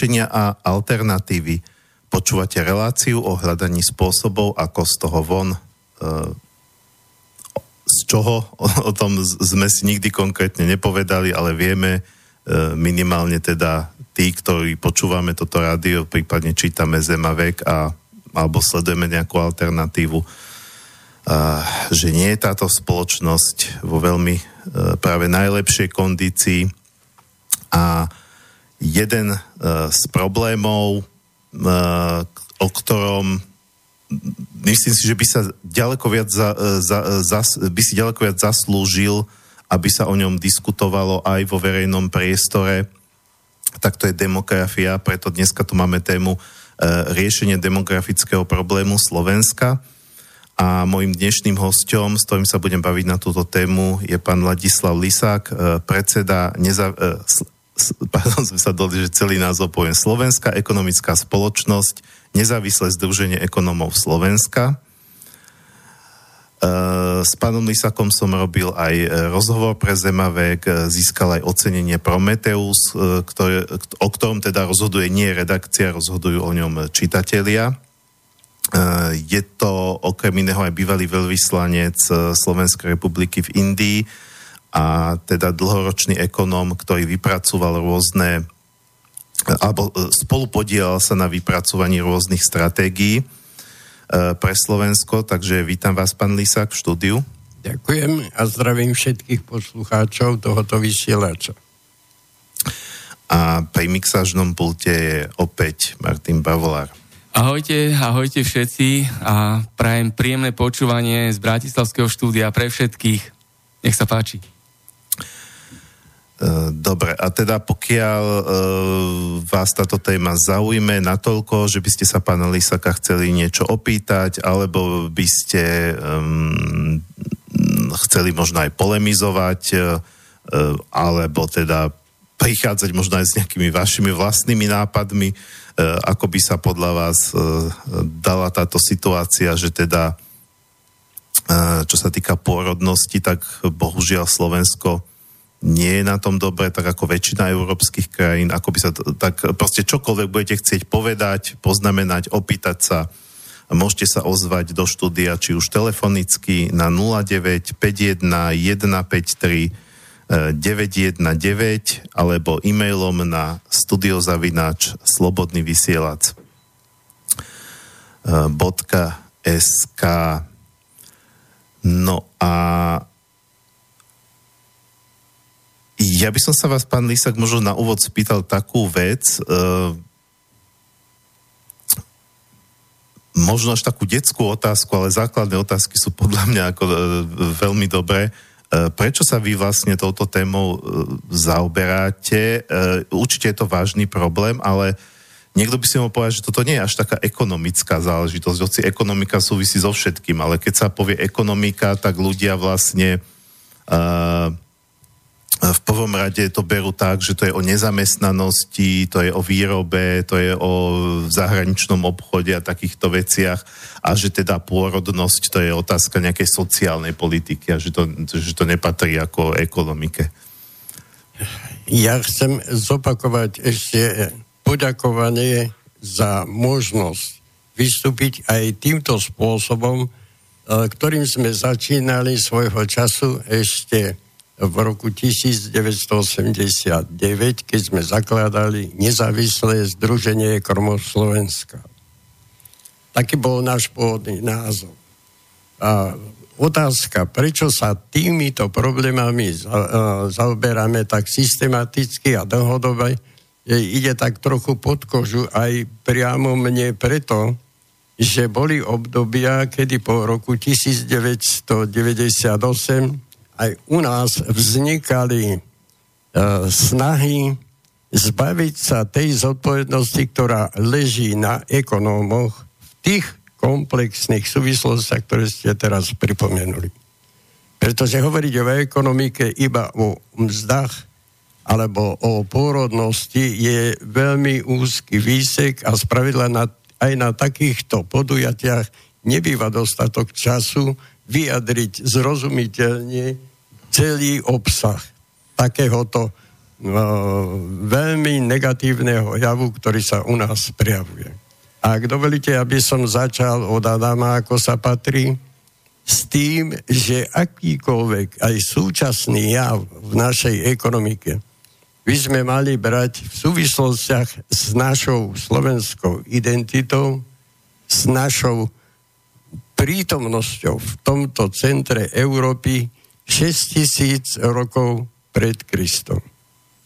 riešenia a alternatívy. Počúvate reláciu o hľadaní spôsobov, ako z toho von. E, z čoho? O tom sme si nikdy konkrétne nepovedali, ale vieme minimálne teda tí, ktorí počúvame toto rádio, prípadne čítame Zemavek a alebo sledujeme nejakú alternatívu, že nie je táto spoločnosť vo veľmi e, práve najlepšej kondícii a jeden e, z problémov, e, o ktorom myslím si, že by sa ďaleko viac za, za, za, by si ďaleko viac zaslúžil, aby sa o ňom diskutovalo aj vo verejnom priestore, tak to je demografia, preto dneska tu máme tému E, riešenie demografického problému Slovenska. A môjim dnešným hostom, s ktorým sa budem baviť na túto tému, je pán Ladislav Lisák, e, predseda neza, e, pardon, sme sa dali, že celý názov poviem Slovenská ekonomická spoločnosť, nezávislé združenie ekonomov Slovenska. Eh, s pánom Lisakom som robil aj eh, rozhovor pre Zemavek, eh, získal aj ocenenie Prometeus, ktoré, o ktorom teda rozhoduje nie redakcia, rozhodujú o ňom čitatelia. Je to okrem iného aj bývalý veľvyslanec Slovenskej republiky v Indii a teda dlhoročný ekonóm, ktorý vypracoval rôzne alebo spolupodielal sa na vypracovaní rôznych stratégií Eh, pre Slovensko, takže vítam vás, pán Lisák, v štúdiu. Ďakujem a zdravím všetkých poslucháčov tohoto vysielača. A pri mixážnom pulte je opäť Martin Bavolár. Ahojte, ahojte všetci a prajem príjemné počúvanie z Bratislavského štúdia pre všetkých. Nech sa páči. Eh, dobre, a teda pokiaľ uh, vás táto téma zaujme natoľko, že by ste sa pána Lisaka chceli niečo opýtať, alebo by ste um, chceli možno aj polemizovať, uh, alebo teda prichádzať možno aj s nejakými vašimi vlastnými nápadmi, uh, ako by sa podľa vás uh, dala táto situácia, že teda uh, čo sa týka pôrodnosti, tak bohužiaľ Slovensko nie je na tom dobre, tak ako väčšina európskych krajín, ako by sa, tak proste čokoľvek budete chcieť povedať, poznamenať, opýtať sa, môžete sa ozvať do štúdia, či už telefonicky na 09 51 153 919 alebo e-mailom na studiozavinač slobodný vysielač .sk No a Ja by som sa vás, pán Lisak, možno na úvod spýtal takú vec, uh, možno až takú detskú otázku, ale základné otázky sú podľa mňa ako uh, veľmi dobré. Uh, prečo sa vy vlastne touto témou uh, zaoberáte? Uh, určite je to vážny problém, ale niekto by si mohol povedať, že toto nie je až taká ekonomická záležitosť. Hoci ekonomika súvisí so všetkým, ale keď sa povie ekonomika, tak ľudia vlastne uh, v prvom rade to berú tak, že to je o nezamestnanosti, to je o výrobe, to je o zahraničnom obchode a takýchto veciach a že teda pôrodnosť to je otázka nejakej sociálnej politiky a že to, že to nepatrí ako ekonomike. Ja chcem zopakovať ešte poďakovanie za možnosť vystúpiť aj týmto spôsobom, e, ktorým sme začínali svojho času ešte v roku 1989, keď sme zakladali nezávislé Združenie krmov Slovenska. Taký bol náš pôvodný názov. A otázka, prečo sa týmito problémami za, zaoberáme tak systematicky a dlhodobé, ide tak trochu pod kožu aj priamo mne preto, že boli obdobia, kedy po roku 1998 aj u nás vznikali e, snahy zbaviť sa tej zodpovednosti, ktorá leží na ekonómoch v tých komplexných súvislostiach, ktoré ste teraz pripomenuli. Pretože hovoriť o ekonomike iba o mzdách alebo o pôrodnosti je veľmi úzky výsek a spravidla na, aj na takýchto podujatiach nebýva dostatok času vyjadriť zrozumiteľne celý obsah takéhoto veľmi negatívneho javu, ktorý sa u nás prejavuje. A ak dovolíte, aby som začal od Adama, ako sa patrí, s tým, že akýkoľvek aj súčasný jav v našej ekonomike by sme mali brať v súvislostiach s našou slovenskou identitou, s našou prítomnosťou v tomto centre Európy 6 tisíc rokov pred Kristom.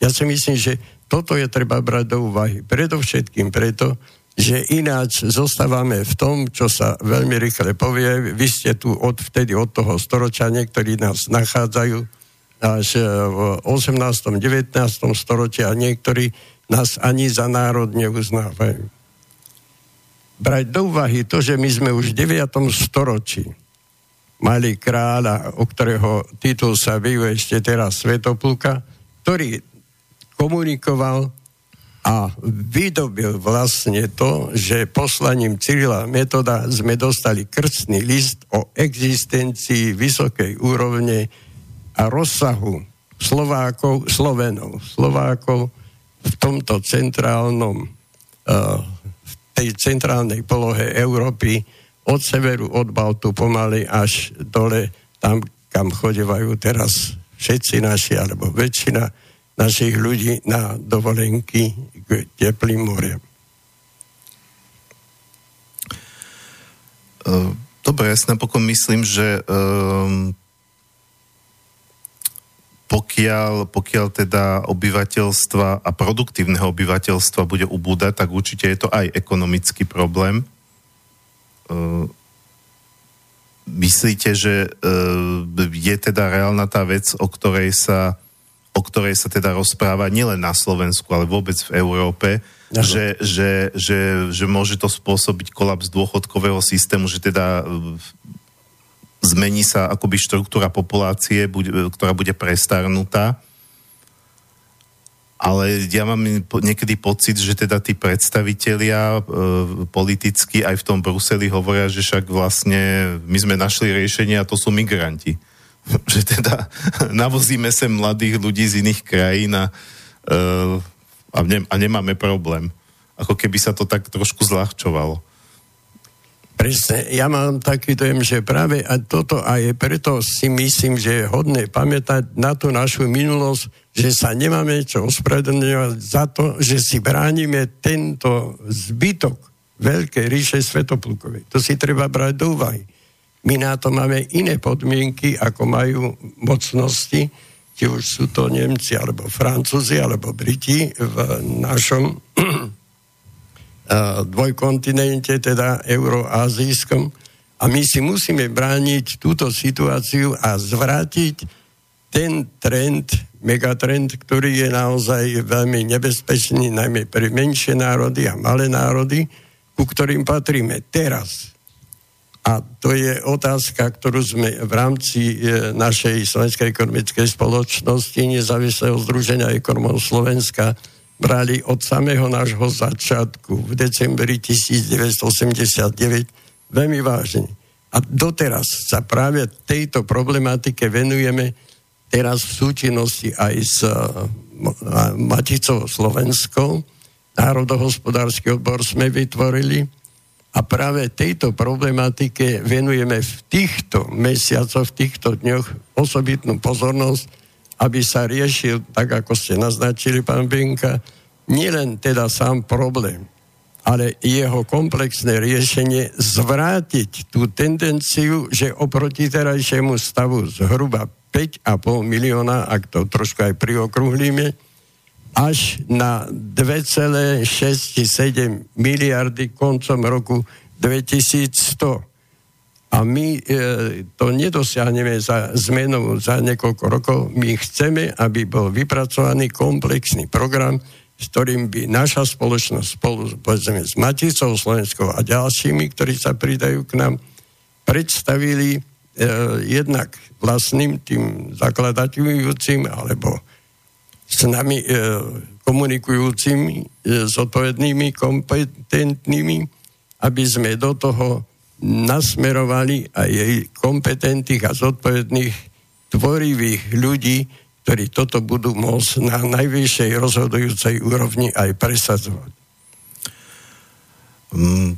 Ja si myslím, že toto je treba brať do úvahy. Predovšetkým preto, že ináč zostávame v tom, čo sa veľmi rýchle povie. Vy ste tu od vtedy, od toho storočia, niektorí nás nachádzajú až e, v 18. 19. storočí a niektorí nás ani za národ neuznávajú. Brať do úvahy to, že my sme už v 9. storočí mali kráľa, o ktorého titul sa vyjuje ešte teraz Svetopluka, ktorý komunikoval a vydobil vlastne to, že poslaním Cyrila Metoda sme dostali krstný list o existencii vysokej úrovne a rozsahu Slovákov, Slovenov, Slovákov v tomto centrálnom, uh, v tej centrálnej polohe Európy od severu, od Baltu pomaly až dole, tam, kam chodevajú teraz všetci naši, alebo väčšina našich ľudí na dovolenky k teplým moriam. Ehm, dobre, ja si napokon myslím, že um, pokiaľ, pokiaľ teda obyvateľstva a produktívneho obyvateľstva bude ubúdať, tak určite je to aj ekonomický problém. Uh, myslíte, že uh, je teda reálna tá vec, o ktorej sa o ktorej sa teda rozpráva nielen na Slovensku, ale vôbec v Európe, že, že, že, že môže to spôsobiť kolaps dôchodkového systému, že teda e, zmení sa akoby štruktúra populácie, ktorá bude prestarnutá. Ale ja mám niekedy pocit, že teda tí predstavitelia e, politicky aj v tom Bruseli hovoria, že však vlastne my sme našli riešenie a to sú migranti. že teda navozíme sem mladých ľudí z iných krajín a, uh, a, ne, a nemáme problém. Ako keby sa to tak trošku zľahčovalo. Presne, ja mám taký dojem, že práve a toto aj preto si myslím, že je hodné pamätať na tú našu minulosť, že sa nemáme čo ospravedlňovať za to, že si bránime tento zbytok veľkej ríše Svetoplukovej. To si treba brať do úvahy. My na to máme iné podmienky, ako majú mocnosti, či už sú to Nemci, alebo Francúzi, alebo Briti v našom dvojkontinente, teda euroazijskom. A my si musíme brániť túto situáciu a zvrátiť ten trend, megatrend, ktorý je naozaj veľmi nebezpečný, najmä pre menšie národy a malé národy, ku ktorým patríme teraz a to je otázka, ktorú sme v rámci e, našej Slovenskej ekonomickej spoločnosti nezávislého združenia ekonomov Slovenska brali od samého nášho začiatku v decembri 1989 veľmi vážne. A doteraz sa práve tejto problematike venujeme teraz v súčinnosti aj s e, Maticou Slovenskou. Národohospodársky odbor sme vytvorili a práve tejto problematike venujeme v týchto mesiacoch, v týchto dňoch osobitnú pozornosť, aby sa riešil, tak ako ste naznačili, pán Benka, nielen teda sám problém, ale jeho komplexné riešenie zvrátiť tú tendenciu, že oproti terajšiemu stavu zhruba 5,5 milióna, ak to trošku aj priokrúhlíme, až na 2,67 miliardy koncom roku 2100. A my e, to nedosiahneme za zmenu za niekoľko rokov. My chceme, aby bol vypracovaný komplexný program, s ktorým by naša spoločnosť spolu povedzme, s Maticou Slovenskou a ďalšími, ktorí sa pridajú k nám, predstavili e, jednak vlastným tým zakladateľujúcim alebo s nami e, komunikujúcimi, e, zodpovednými, kompetentnými, aby sme do toho nasmerovali aj jej kompetentných a zodpovedných tvorivých ľudí, ktorí toto budú môcť na najvyššej rozhodujúcej úrovni aj presadzovať. Mm,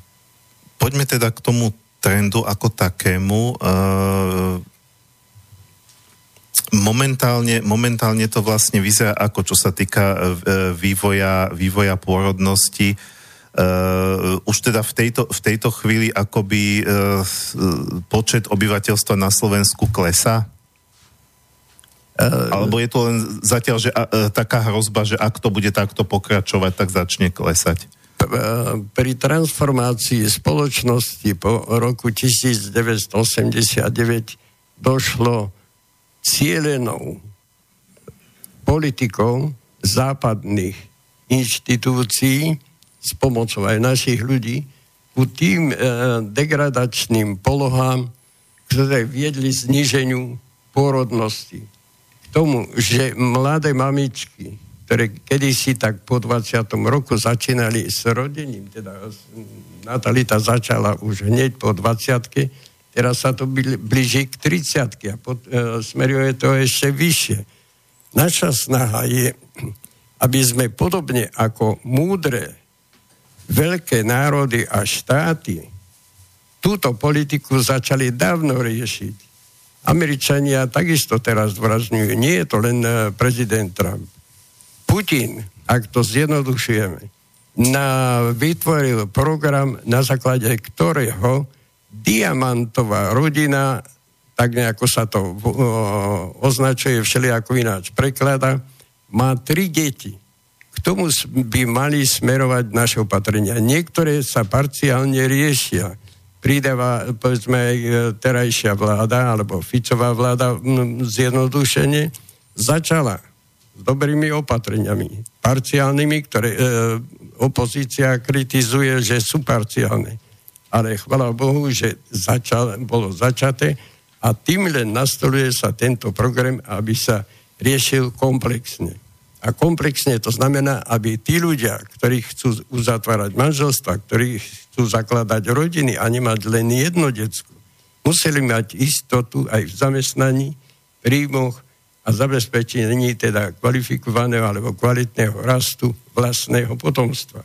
poďme teda k tomu trendu ako takému. Uh, momentálne, momentálne to vlastne vyzerá ako, čo sa týka uh, vývoja, vývoja pôrodnosti. Uh, už teda v tejto, v tejto chvíli akoby uh, počet obyvateľstva na Slovensku klesá? Uh, Alebo je to len zatiaľ, že uh, taká hrozba, že ak to bude takto pokračovať, tak začne klesať? Pri transformácii spoločnosti po roku 1989 došlo cieľenou politikou západných inštitúcií s pomocou aj našich ľudí ku tým e, degradačným polohám, ktoré viedli zniženiu pôrodnosti tomu, že mladé mamičky, ktoré kedysi tak po 20. roku začínali s rodením, teda natalita začala už hneď po 20. Teraz sa to blíži k 30. a pod, e, smeruje to ešte vyššie. Naša snaha je, aby sme podobne ako múdre veľké národy a štáty túto politiku začali dávno riešiť Američania takisto teraz zdôrazňujú, nie je to len e, prezident Trump. Putin, ak to zjednodušujeme, na, vytvoril program, na základe ktorého diamantová rodina, tak nejako sa to o, označuje všelijako ináč preklada, má tri deti. K tomu by mali smerovať naše opatrenia. Niektoré sa parciálne riešia pridáva, povedzme, e, terajšia vláda, alebo Ficová vláda zjednodušene, začala s dobrými opatreniami, parciálnymi, ktoré e, opozícia kritizuje, že sú parciálne. Ale chvala Bohu, že začal, bolo začaté a tým len nastoluje sa tento program, aby sa riešil komplexne. A komplexne to znamená, aby tí ľudia, ktorí chcú uzatvárať manželstva, ktorí chcú zakladať rodiny a nemať len jedno detsko, museli mať istotu aj v zamestnaní, príjmoch a zabezpečení teda kvalifikovaného alebo kvalitného rastu vlastného potomstva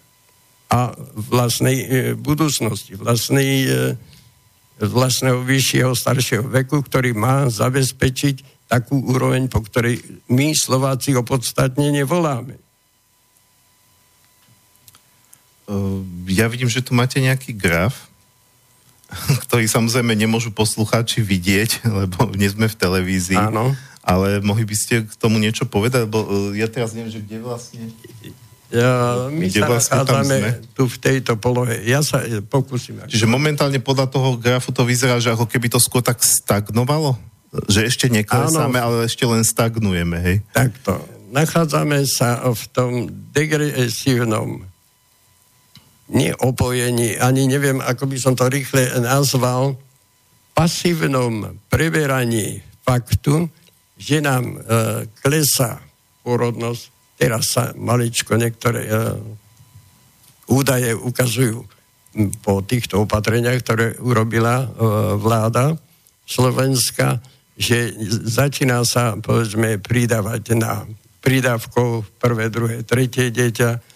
a vlastnej e, budúcnosti, vlastnej, e, vlastného vyššieho, staršieho veku, ktorý má zabezpečiť takú úroveň, po ktorej my Slováci opodstatnene voláme. Ehm, ja vidím, že tu máte nejaký graf, ktorý samozrejme nemôžu poslucháči vidieť, lebo nie sme v televízii. Áno. Ale mohli by ste k tomu niečo povedať, lebo ja teraz neviem, že kde vlastne... Ja, my kde sa vlastne nachádzame tu v tejto polohe. Ja sa e, pokúsim. Čiže momentálne podľa toho grafu to vyzerá, že ako keby to skôr tak stagnovalo? Že ešte neklesáme, ale ešte len stagnujeme, hej? Takto. Nachádzame sa v tom degresívnom neopojení, ani neviem, ako by som to rýchle nazval, pasívnom preberaní faktu, že nám e, klesá porodnosť, teraz sa maličko niektoré e, údaje ukazujú po týchto opatreniach, ktoré urobila e, vláda Slovenska, že začína sa, povedzme, pridávať na prídavkov prvé, druhé, tretie dieťa,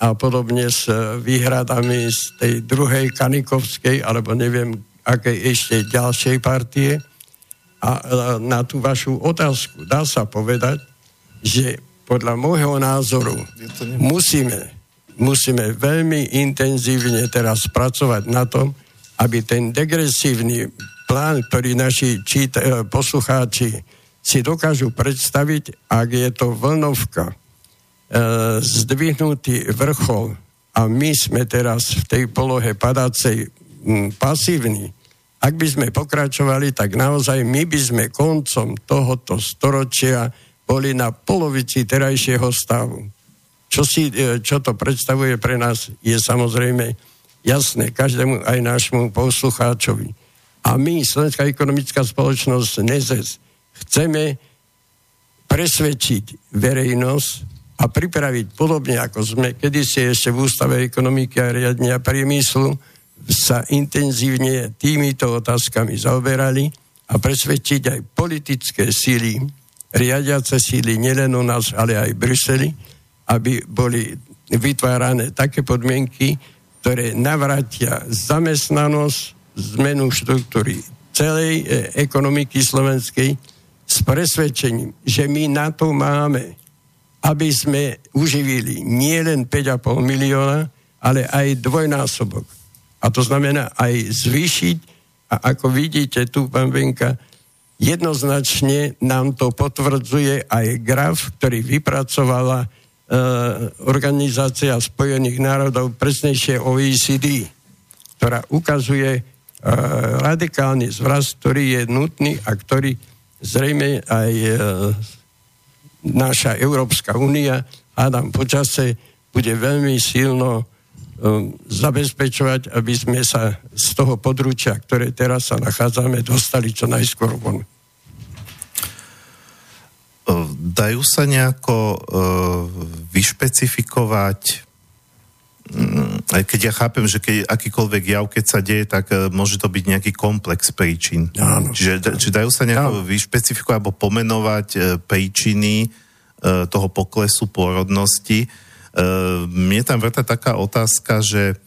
a podobne s výhradami z tej druhej Kanikovskej, alebo neviem, akej ešte ďalšej partie. A na tú vašu otázku dá sa povedať, že podľa môjho názoru musíme, musíme veľmi intenzívne teraz pracovať na tom, aby ten degresívny plán, ktorý naši číta, poslucháči si dokážu predstaviť, ak je to vlnovka, E, zdvihnutý vrchol a my sme teraz v tej polohe padácej m, pasívni, ak by sme pokračovali, tak naozaj my by sme koncom tohoto storočia boli na polovici terajšieho stavu. Čo, si, e, čo to predstavuje pre nás, je samozrejme jasné každému aj nášmu poslucháčovi. A my, Slovenská ekonomická spoločnosť NEZES, chceme presvedčiť verejnosť, a pripraviť podobne, ako sme kedysi ešte v Ústave ekonomiky a riadenia priemyslu sa intenzívne týmito otázkami zaoberali a presvedčiť aj politické síly, riadiace síly nielen u nás, ale aj v Bruseli, aby boli vytvárané také podmienky, ktoré navrátia zamestnanosť, zmenu štruktúry celej e, ekonomiky slovenskej s presvedčením, že my na to máme, aby sme uživili nielen 5,5 milióna, ale aj dvojnásobok. A to znamená aj zvýšiť, a ako vidíte tu, pán Venka, jednoznačne nám to potvrdzuje aj graf, ktorý vypracovala Eh, Organizácia Spojených národov, presnejšie OECD, ktorá ukazuje radikálny zvraz, ktorý je nutný a ktorý zrejme aj uh, naša Európska únia, hádam počase, bude veľmi silno um, zabezpečovať, aby sme sa z toho područia, ktoré teraz sa nachádzame, dostali čo najskôr von. Dajú sa nejako uh, vyšpecifikovať, aj keď ja chápem, že keď akýkoľvek jav, keď sa deje, tak uh, môže to byť nejaký komplex príčin. Áno. Čiže či dajú sa nejako vyšpecifikovať alebo pomenovať uh, príčiny uh, toho poklesu pôrodnosti. Uh, mne tam vrta taká otázka, že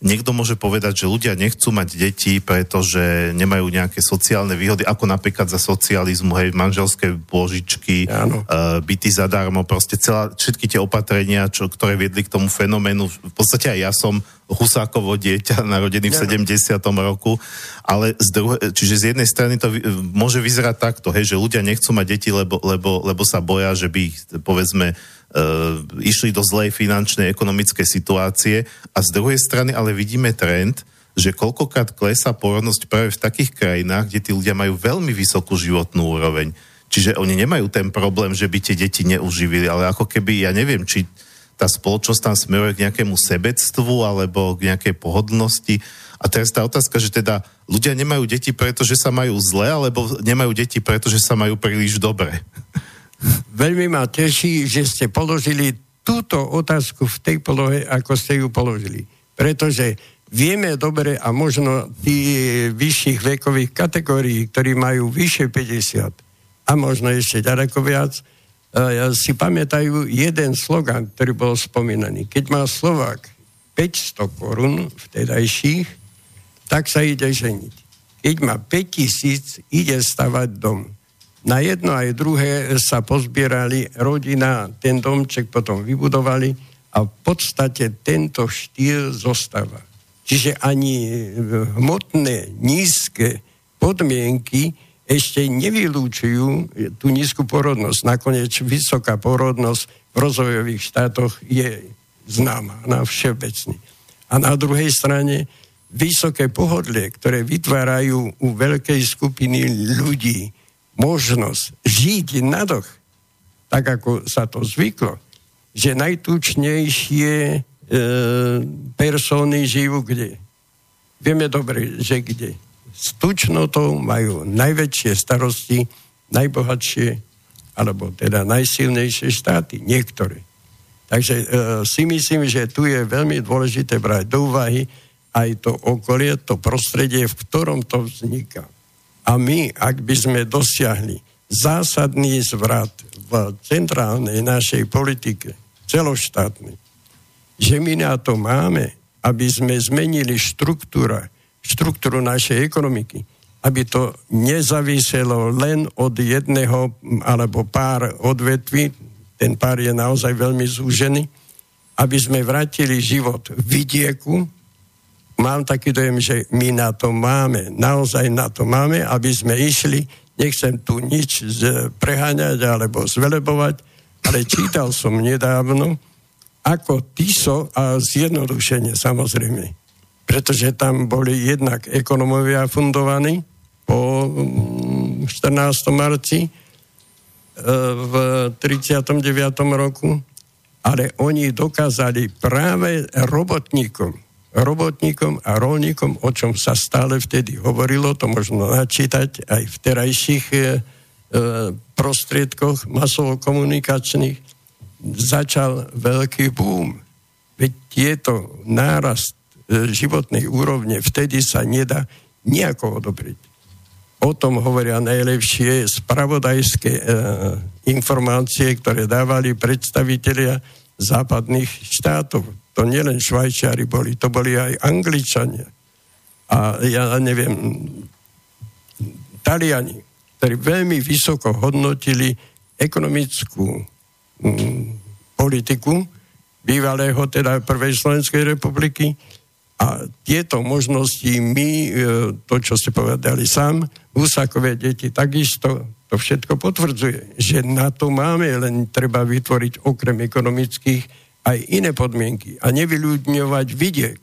Niekto môže povedať, že ľudia nechcú mať deti, pretože nemajú nejaké sociálne výhody, ako napríklad za socializmu, hej, manželské pôžičky, uh, byty zadarmo, proste celá, všetky tie opatrenia, čo, ktoré viedli k tomu fenoménu. V podstate aj ja som Husákovo dieťa, narodený v 70. roku, ale z druhé, čiže z jednej strany to môže vyzerať takto, hej, že ľudia nechcú mať deti, lebo, lebo, lebo sa boja, že by ich, povedzme, uh, išli do zlej finančnej, ekonomickej situácie a z druhej strany ale vidíme trend, že koľkokrát klesá porodnosť práve v takých krajinách, kde tí ľudia majú veľmi vysokú životnú úroveň. Čiže oni nemajú ten problém, že by tie deti neuživili, ale ako keby, ja neviem, či tá spoločnosť tam smeruje k nejakému sebectvu alebo k nejakej pohodlnosti. A teraz tá otázka, že teda ľudia nemajú deti, pretože sa majú zle, alebo nemajú deti, pretože sa majú príliš dobre. Veľmi ma teší, že ste položili túto otázku v tej polohe, ako ste ju položili. Pretože vieme dobre a možno tí vyšších vekových kategórií, ktorí majú vyše 50 a možno ešte ďaleko viac, si pamätajú jeden slogan, ktorý bol spomínaný. Keď má Slovák 500 korun vtedajších, tak sa ide ženiť. Keď má 5000, ide stavať dom. Na jedno aj druhé sa pozbierali, rodina ten domček potom vybudovali a v podstate tento štýl zostáva. Čiže ani hmotné, nízke podmienky ešte nevylúčujú tú nízku porodnosť. Nakoniec vysoká porodnosť v rozvojových štátoch je známa na všeobecne. A na druhej strane vysoké pohodlie, ktoré vytvárajú u veľkej skupiny ľudí, možnosť žiť na doch, tak ako sa to zvyklo, že najtučnejšie e, persóny žijú kde? Vieme dobre, že kde. S tučnotou majú najväčšie starosti, najbohatšie, alebo teda najsilnejšie štáty, niektoré. Takže e, si myslím, že tu je veľmi dôležité brať do úvahy aj to okolie, to prostredie, v ktorom to vzniká. A my, ak by sme dosiahli zásadný zvrat v centrálnej našej politike, celoštátnej, že my na to máme, aby sme zmenili štruktúra, štruktúru našej ekonomiky, aby to nezaviselo len od jedného alebo pár odvetví, ten pár je naozaj veľmi zúžený, aby sme vrátili život vidieku, mám taký dojem, že my na to máme, naozaj na to máme, aby sme išli, nechcem tu nič preháňať alebo zvelebovať, ale čítal som nedávno, ako TISO a zjednodušenie samozrejme. Pretože tam boli jednak ekonomovia fundovaní po 14. Mm, marci e, v 39. roku, ale oni dokázali práve robotníkom, robotníkom a rolníkom, o čom sa stále vtedy hovorilo, to možno načítať aj v terajších e, e, prostriedkoch masovo-komunikačných, začal veľký boom. Veď tieto nárast e, životnej úrovne vtedy sa nedá nejako odobriť. O tom hovoria najlepšie spravodajské e, informácie, ktoré dávali predstavitelia západných štátov. To nielen Švajčiari boli, to boli aj Angličania. A ja neviem, Taliani, ktorí veľmi vysoko hodnotili ekonomickú mm, politiku bývalého, teda Prvej Slovenskej republiky, a tieto možnosti my, e, to, čo ste povedali sám, Husakové deti takisto to všetko potvrdzuje, že na to máme, len treba vytvoriť okrem ekonomických aj iné podmienky a nevyľudňovať vidiek.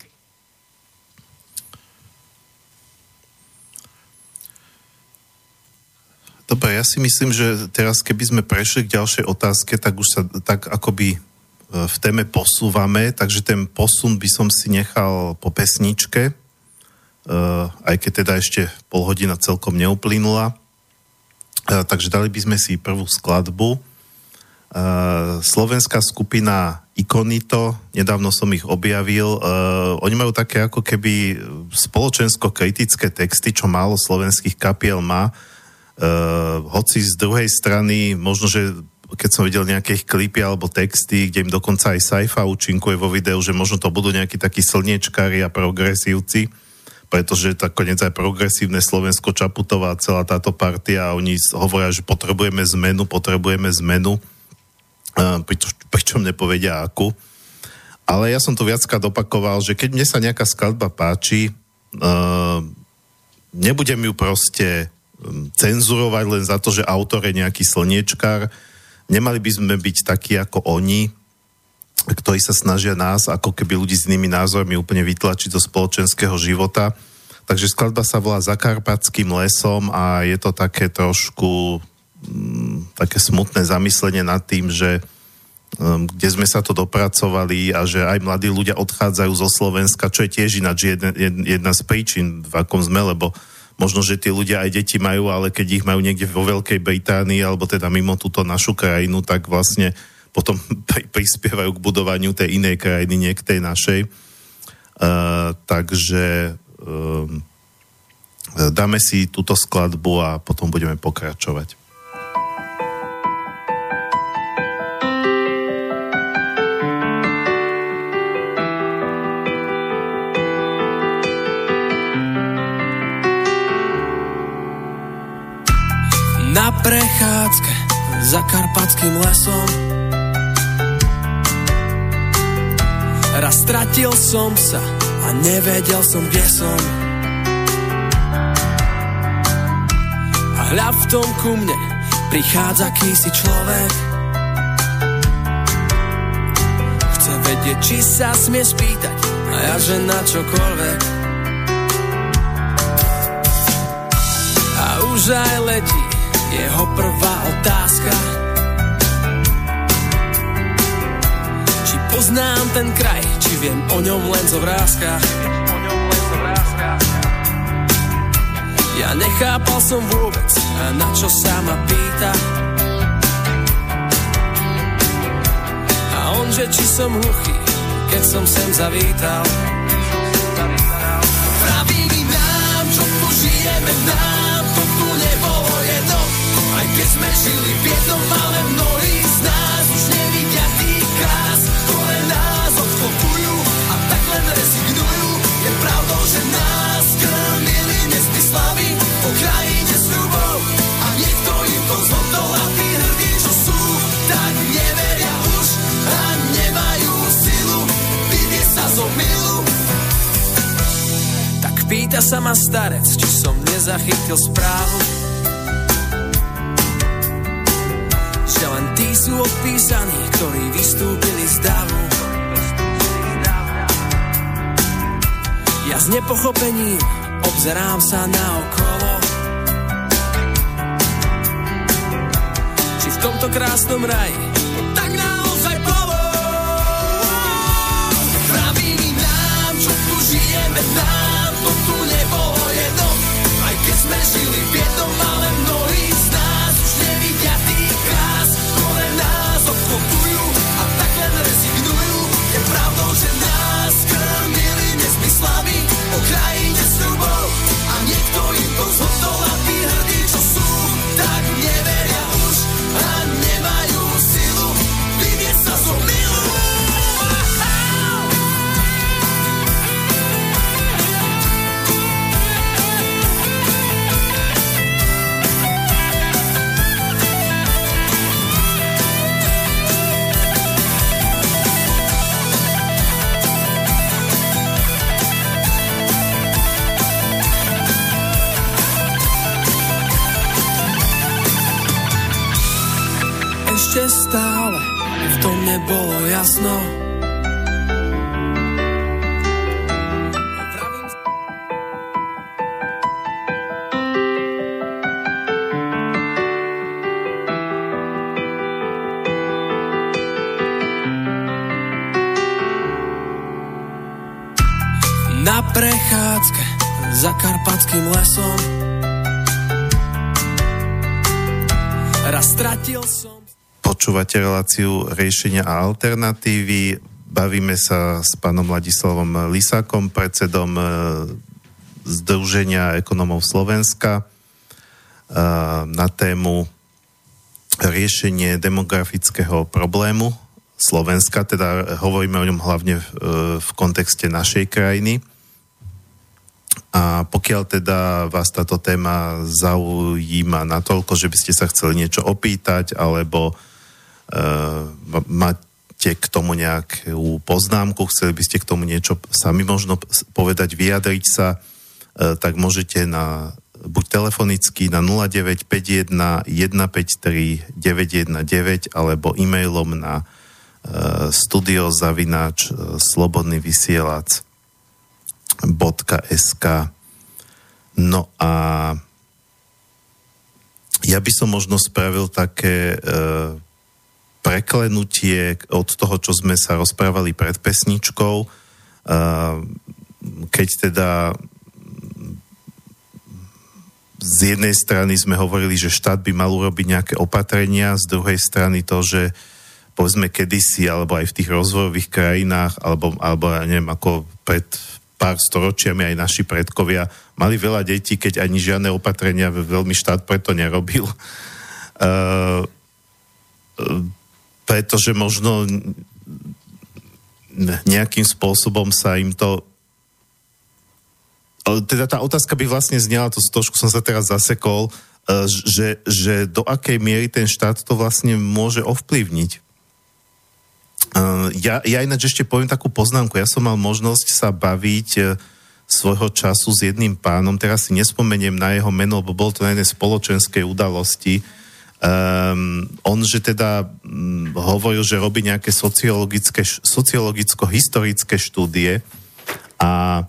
Dobre, ja si myslím, že teraz keby sme prešli k ďalšej otázke, tak už sa tak akoby v téme posúvame, takže ten posun by som si nechal po pesničke, eh, aj keď teda ešte pol hodina celkom neuplynula. Eh, takže dali by sme si prvú skladbu. Eh, slovenská skupina Ikonito, nedávno som ich objavil, oni majú také ako keby spoločensko-kritické texty, čo málo slovenských kapiel má, hoci z druhej strany možno, že keď som videl nejaké klipy alebo texty, kde im dokonca aj Saifa účinkuje vo videu, že možno to budú nejakí takí slniečkári a progresívci, pretože tak konec aj progresívne Slovensko Čaputová celá táto partia oni hovoria, že potrebujeme zmenu, potrebujeme zmenu, pričom nepovedia akú. Ale ja som to viackrát opakoval, že keď mne sa nejaká skladba páči, nebudem ju proste cenzurovať len za to, že autor je nejaký slniečkár, Nemali by sme byť takí ako oni, ktorí sa snažia nás, ako keby ľudí s inými názormi úplne vytlačiť zo spoločenského života. Takže skladba sa volá Zakarpatským lesom a je to také trošku mm, také smutné zamyslenie nad tým, že um, kde sme sa to dopracovali a že aj mladí ľudia odchádzajú zo Slovenska, čo je tiež ináč jedna, jedna z príčin, v akom sme, lebo možno, že tí ľudia aj deti majú, ale keď ich majú niekde vo Veľkej Británii alebo teda mimo túto našu krajinu, tak vlastne potom prispievajú k budovaniu tej inej krajiny, nie k tej našej. Uh, takže uh, dáme si túto skladbu a potom budeme pokračovať. Na prechádzke za karpatským lesom Raz stratil som sa a nevedel som, kde som. A hľa v tom ku mne prichádza kýsi človek. Chce vedieť, či sa smie spýtať a ja, že na čokoľvek. A už aj letí jeho prvá otázka poznám ten kraj, či viem o ňom len zo vrázkach Ja nechápal som vôbec, na čo sa ma pýta. A on, že či som hluchý, keď som sem zavítal. Praví mi nám, čo tu žijeme nám keď sme žili v jednom, ale mnohí Je pravdou, že nás krmili nesmyslami po krajine sľubov a niekto to zhodol a tí hrdí, čo sú, tak neveria už a nemajú silu vyvieť sa zo. Tak pýta sa ma starec, či som nezachytil správu že len tí sú odpísaní, ktorí vystúpili z davu. Ja s nepochopením obzerám sa na okolo. Či v tomto krásnom raji Počúvate reláciu riešenia a alternatívy. Bavíme sa s pánom Ladislavom Lisákom, predsedom e, Združenia ekonomov Slovenska e, na tému riešenie demografického problému Slovenska, teda hovoríme o ňom hlavne v, e, v kontexte našej krajiny. A pokiaľ teda vás táto téma zaujíma natoľko, že by ste sa chceli niečo opýtať, alebo máte k tomu nejakú poznámku, chceli by ste k tomu niečo sami možno povedať, vyjadriť sa, uh, tak môžete na buď telefonicky na 0951 153 919 alebo e-mailom na uh, studiozavináč uh, slobodný vysielač .sk No a ja by som možno spravil také e, preklenutie od toho, čo sme sa rozprávali pred pesničkou, e, keď teda z jednej strany sme hovorili, že štát by mal urobiť nejaké opatrenia, z druhej strany to, že povedzme kedysi, alebo aj v tých rozvojových krajinách, alebo, alebo ja neviem, ako pred pár storočiami aj naši predkovia mali veľa detí, keď ani žiadne opatrenia veľmi štát preto nerobil. Uh, pretože možno nejakým spôsobom sa im to teda tá otázka by vlastne znela, to trošku som sa teraz zasekol, že, že do akej miery ten štát to vlastne môže ovplyvniť. Ja, ja ináč ešte poviem takú poznámku. Ja som mal možnosť sa baviť e, svojho času s jedným pánom, teraz si nespomeniem na jeho meno, lebo bolo to na jednej spoločenskej udalosti, Um, on, že teda um, hovoril, že robí nejaké sociologické, sociologicko-historické štúdie a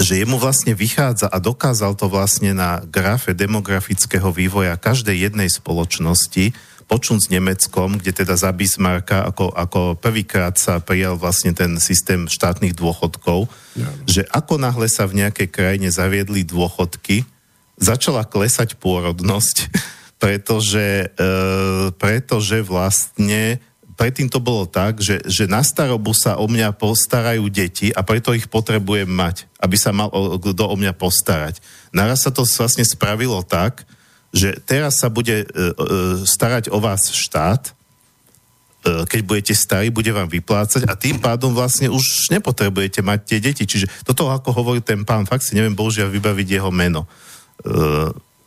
že jemu vlastne vychádza a dokázal to vlastne na grafe demografického vývoja každej jednej spoločnosti, počnúť s Nemeckom, kde teda za Bismarcka ako, ako prvýkrát sa prijal vlastne ten systém štátnych dôchodkov, ja. že ako náhle sa v nejakej krajine zaviedli dôchodky, začala klesať pôrodnosť pretože, e, pretože vlastne predtým to bolo tak, že, že na starobu sa o mňa postarajú deti a preto ich potrebujem mať, aby sa mal kto o mňa postarať. Naraz sa to vlastne spravilo tak, že teraz sa bude e, e, starať o vás štát, e, keď budete starí, bude vám vyplácať a tým pádom vlastne už nepotrebujete mať tie deti. Čiže toto, ako hovorí ten pán, fakt si neviem bohužiaľ vybaviť jeho meno.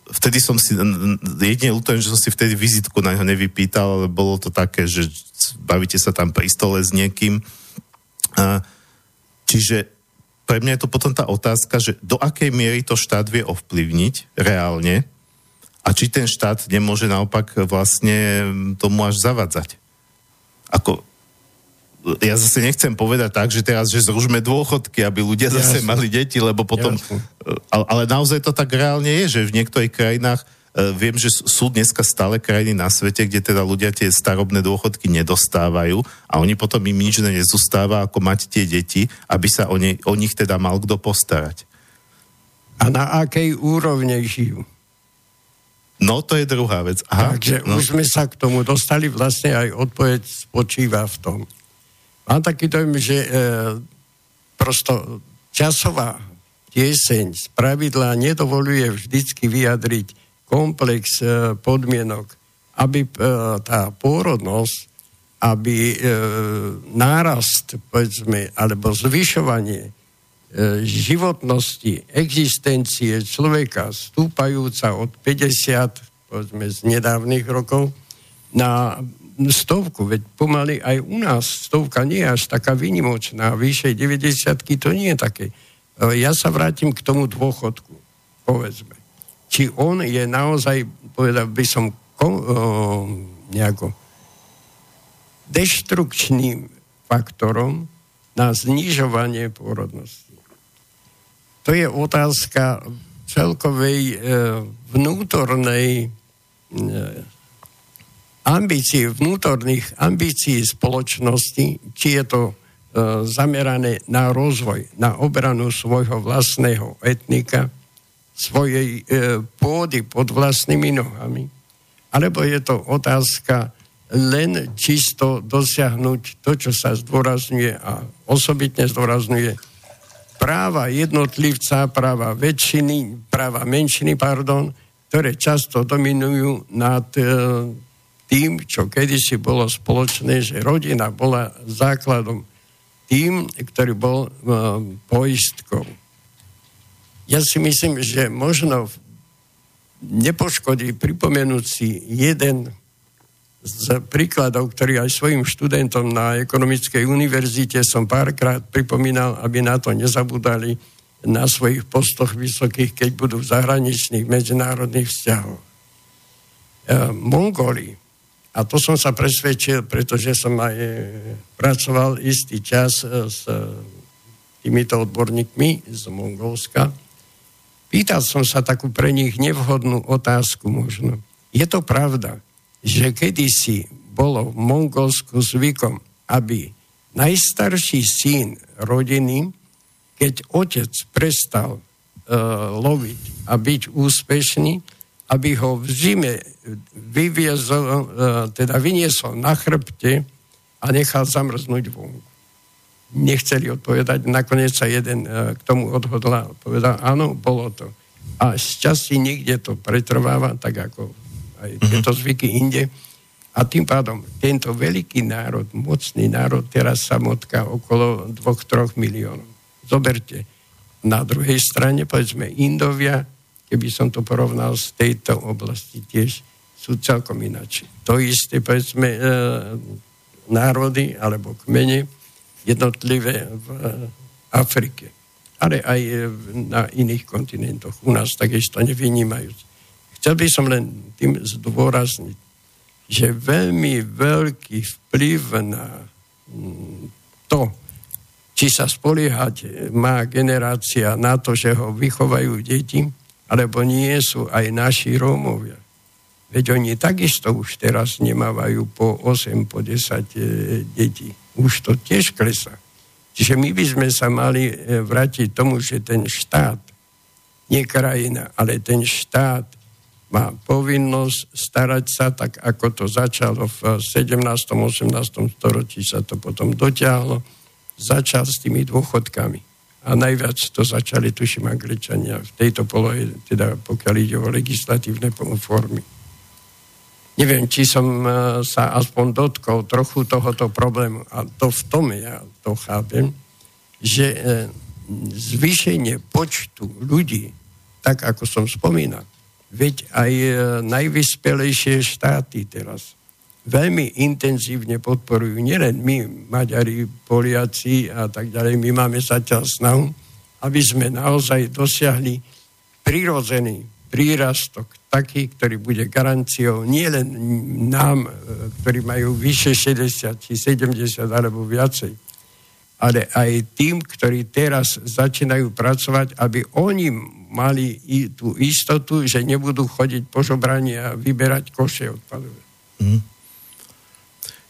Vtedy som si, jedine ľutujem, že som si vtedy vizitku na neho nevypýtal, ale bolo to také, že bavíte sa tam pri stole s niekým. Čiže pre mňa je to potom tá otázka, že do akej miery to štát vie ovplyvniť reálne a či ten štát nemôže naopak vlastne tomu až zavadzať. Ako, ja zase nechcem povedať tak, že teraz, že zružme dôchodky, aby ľudia zase Jasne. mali deti, lebo potom... Ale, ale naozaj to tak reálne je, že v niektorých krajinách uh, viem, že sú dneska stále krajiny na svete, kde teda ľudia tie starobné dôchodky nedostávajú a oni potom im nič nezostáva, ako mať tie deti, aby sa o, ne, o nich teda mal kto postarať. A na akej úrovne žijú? No, to je druhá vec. Aha, Takže no. už sme sa k tomu dostali, vlastne aj odpoveď spočíva v tom. Mám taký dojem, že e, prosto časová tieseň z pravidla nedovoluje vždycky vyjadriť komplex e, podmienok, aby e, tá pôrodnosť, aby e, nárast, povedzme, alebo zvyšovanie e, životnosti, existencie človeka stúpajúca od 50, povedzme, z nedávnych rokov na stovku, veď pomaly aj u nás stovka nie je až taká výnimočná, vyššej 90 to nie je také. Ja sa vrátim k tomu dôchodku, povedzme. Či on je naozaj, povedal by som, ko, o, nejako deštrukčným faktorom na znižovanie pôrodnosti. To je otázka celkovej e, vnútornej e, ambície, vnútorných ambícií spoločnosti, či je to e, zamerané na rozvoj, na obranu svojho vlastného etnika, svojej e, pôdy pod vlastnými nohami, alebo je to otázka len čisto dosiahnuť to, čo sa zdôrazňuje a osobitne zdôrazňuje práva jednotlivca, práva väčšiny, práva menšiny, pardon, ktoré často dominujú nad e, tým, čo kedysi bolo spoločné, že rodina bola základom tým, ktorý bol e, poistkou. Ja si myslím, že možno nepoškodí pripomenúť si jeden z príkladov, ktorý aj svojim študentom na ekonomickej univerzite som párkrát pripomínal, aby na to nezabudali na svojich postoch vysokých, keď budú v zahraničných medzinárodných vzťahoch. E, Mongoli, a to som sa presvedčil, pretože som aj e, pracoval istý čas e, s týmito odborníkmi z Mongolska, pýtal som sa takú pre nich nevhodnú otázku možno. Je to pravda, že kedysi bolo v Mongolsku zvykom, aby najstarší syn rodiny, keď otec prestal uh, loviť a byť úspešný, aby ho v zime vyviezol, uh, teda vyniesol na chrbte a nechal zamrznúť vonku. Nechceli odpovedať, nakoniec sa jeden uh, k tomu odhodlal. Povedal, áno, bolo to. A z časti niekde to pretrváva, tak ako aj mhm. tieto zvyky inde. A tým pádom tento veľký národ, mocný národ, teraz sa motká okolo 2-3 miliónov. Zoberte, na druhej strane, povedzme, Indovia, keby som to porovnal z tejto oblasti, tiež sú celkom inačí. To isté, povedzme, e, národy alebo kmene jednotlivé v e, Afrike, ale aj e, na iných kontinentoch. U nás takisto nevynímajúc. Chcel by som len tým zdôrazniť, že veľmi veľký vplyv na mm, to, či sa spoliehať má generácia na to, že ho vychovajú deti, alebo nie sú aj naši Rómovia. Veď oni takisto už teraz nemávajú po 8, po 10 e, detí. Už to tiež klesá. Čiže my by sme sa mali e, vrátiť tomu, že ten štát, nie krajina, ale ten štát má povinnosť starať sa, tak ako to začalo v 17. 18. storočí, sa to potom dotiahlo, začal s tými dôchodkami. A najviac to začali, tuším, Angličania v tejto polohe, teda pokiaľ ide o legislatívne formy. Neviem, či som e, sa aspoň dotkol trochu tohoto problému. A to v tom ja to chápem, že e, zvýšenie počtu ľudí, tak ako som spomínal, Veď aj e, najvyspelejšie štáty teraz veľmi intenzívne podporujú, nielen my, Maďari, Poliaci a tak ďalej, my máme zatiaľ snahu, aby sme naozaj dosiahli prirodzený prírastok taký, ktorý bude garanciou nielen nám, e, ktorí majú vyše 60 či 70 alebo viacej, ale aj tým, ktorí teraz začínajú pracovať, aby oni mali i tú istotu, že nebudú chodiť po žobrani a vyberať koše odpadové. Mm.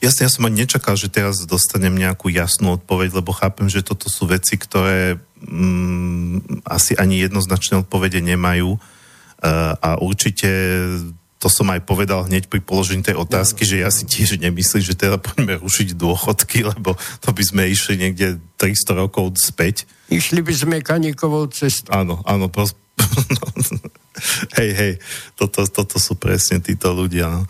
Jasne, ja som ani nečakal, že teraz dostanem nejakú jasnú odpoveď, lebo chápem, že toto sú veci, ktoré mm, asi ani jednoznačné odpovede nemajú uh, a určite to som aj povedal hneď pri položení tej otázky, že ja si tiež nemyslím, že teda poďme rušiť dôchodky, lebo to by sme išli niekde 300 rokov späť. Išli by sme kanikovou cestou. Áno, áno, pros... hej, hej, toto, toto sú presne títo ľudia. No.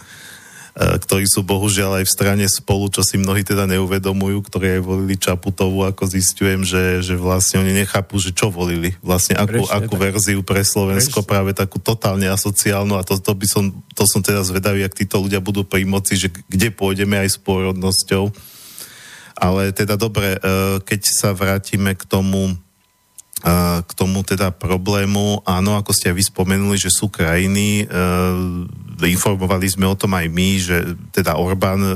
E, ktorí sú bohužiaľ aj v strane spolu, čo si mnohí teda neuvedomujú, ktorí aj volili Čaputovú, ako zistujem, že, že vlastne oni nechápu, že čo volili. Vlastne akú, akú verziu pre Slovensko, Prečne. práve takú totálne asociálnu a to, to, by som, to som teda zvedavý, ak títo ľudia budú pri moci, že kde pôjdeme aj s pôrodnosťou. Ale teda dobre, e, keď sa vrátime k tomu, e, k tomu teda problému, áno, ako ste aj vy spomenuli, že sú krajiny, informovali sme o tom aj my, že teda Orbán e,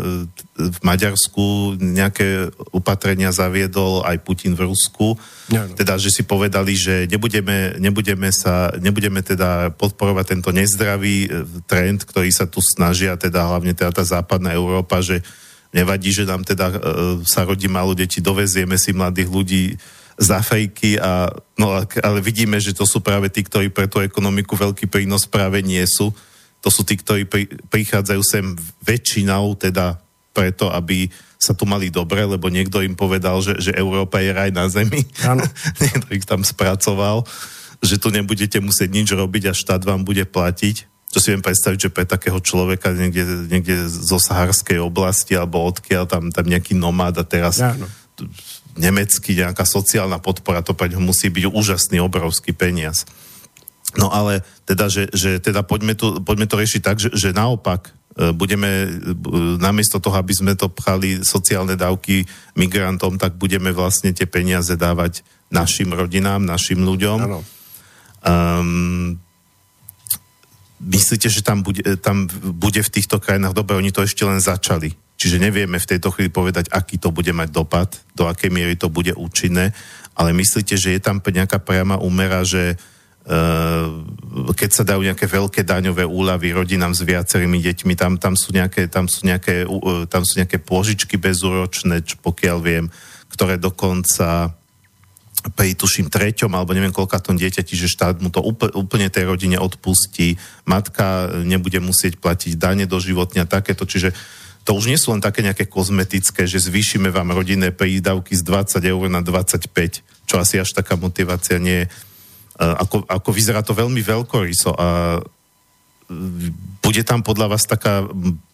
v Maďarsku nejaké opatrenia zaviedol, aj Putin v Rusku. Ja, no. Teda, že si povedali, že nebudeme, nebudeme, sa, nebudeme teda podporovať tento nezdravý e, trend, ktorý sa tu snažia, teda hlavne teda tá západná Európa, že nevadí, že nám teda e, sa rodí malo deti, dovezieme si mladých ľudí z Afriky, a, no, ale vidíme, že to sú práve tí, ktorí pre tú ekonomiku veľký prínos práve nie sú to sú tí, ktorí pri, prichádzajú sem väčšinou teda preto, aby sa tu mali dobre, lebo niekto im povedal, že, že Európa je raj na zemi. niekto ich tam spracoval, že tu nebudete musieť nič robiť a štát vám bude platiť. Čo si viem predstaviť, že pre takého človeka niekde, niekde zo saharskej oblasti alebo odkiaľ tam, tam nejaký nomád a teraz Áno. nemecký nejaká sociálna podpora, to pre ňo musí byť úžasný, obrovský peniaz. No ale teda, že, že teda poďme, to, poďme to riešiť tak, že, že naopak e, budeme, e, namiesto toho, aby sme to pchali sociálne dávky migrantom, tak budeme vlastne tie peniaze dávať našim rodinám, našim ľuďom. Ano. Um, myslíte, že tam bude, tam bude v týchto krajinách, dobre, oni to ešte len začali, čiže nevieme v tejto chvíli povedať, aký to bude mať dopad, do akej miery to bude účinné, ale myslíte, že je tam nejaká priama úmera, že Eh, keď sa dajú nejaké veľké daňové úľavy rodinám s viacerými deťmi, tam, tam, sú, nejaké, tam, sú, nejaké, eh, tam sú nejaké pôžičky bezúročné, čo pokiaľ viem, ktoré dokonca pri tuším treťom alebo neviem koľka tom dieťati, že štát mu to úplne, tej rodine odpustí, matka nebude musieť platiť dane do životňa, takéto, čiže to už nie sú len také nejaké kozmetické, že zvýšime vám rodinné prídavky z 20 eur na 25, čo asi až taká motivácia nie je ako, ako vyzerá to veľmi veľkoryso a bude tam podľa vás taká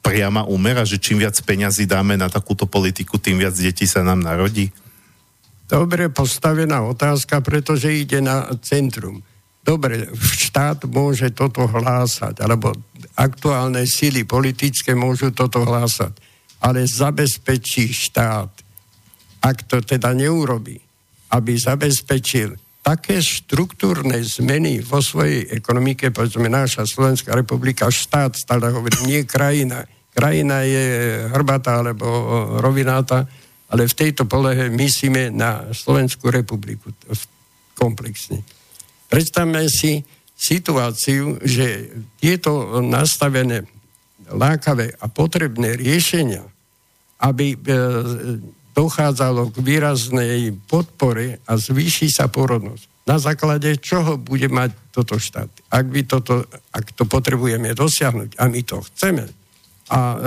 priama úmera, že čím viac peňazí dáme na takúto politiku, tým viac detí sa nám narodí? Dobre postavená otázka, pretože ide na centrum. Dobre, štát môže toto hlásať, alebo aktuálne síly politické môžu toto hlásať, ale zabezpečí štát, ak to teda neurobi, aby zabezpečil také štruktúrne zmeny vo svojej ekonomike, povedzme naša Slovenská republika, štát, stále hovorím, nie krajina. Krajina je hrbatá alebo rovináta, ale v tejto polohe myslíme na Slovenskú republiku komplexne. Predstavme si situáciu, že tieto nastavené lákavé a potrebné riešenia, aby e, dochádzalo k výraznej podpore a zvýši sa porodnosť. Na základe čoho bude mať toto štát? Ak, by toto, ak to potrebujeme dosiahnuť, a my to chceme, a e,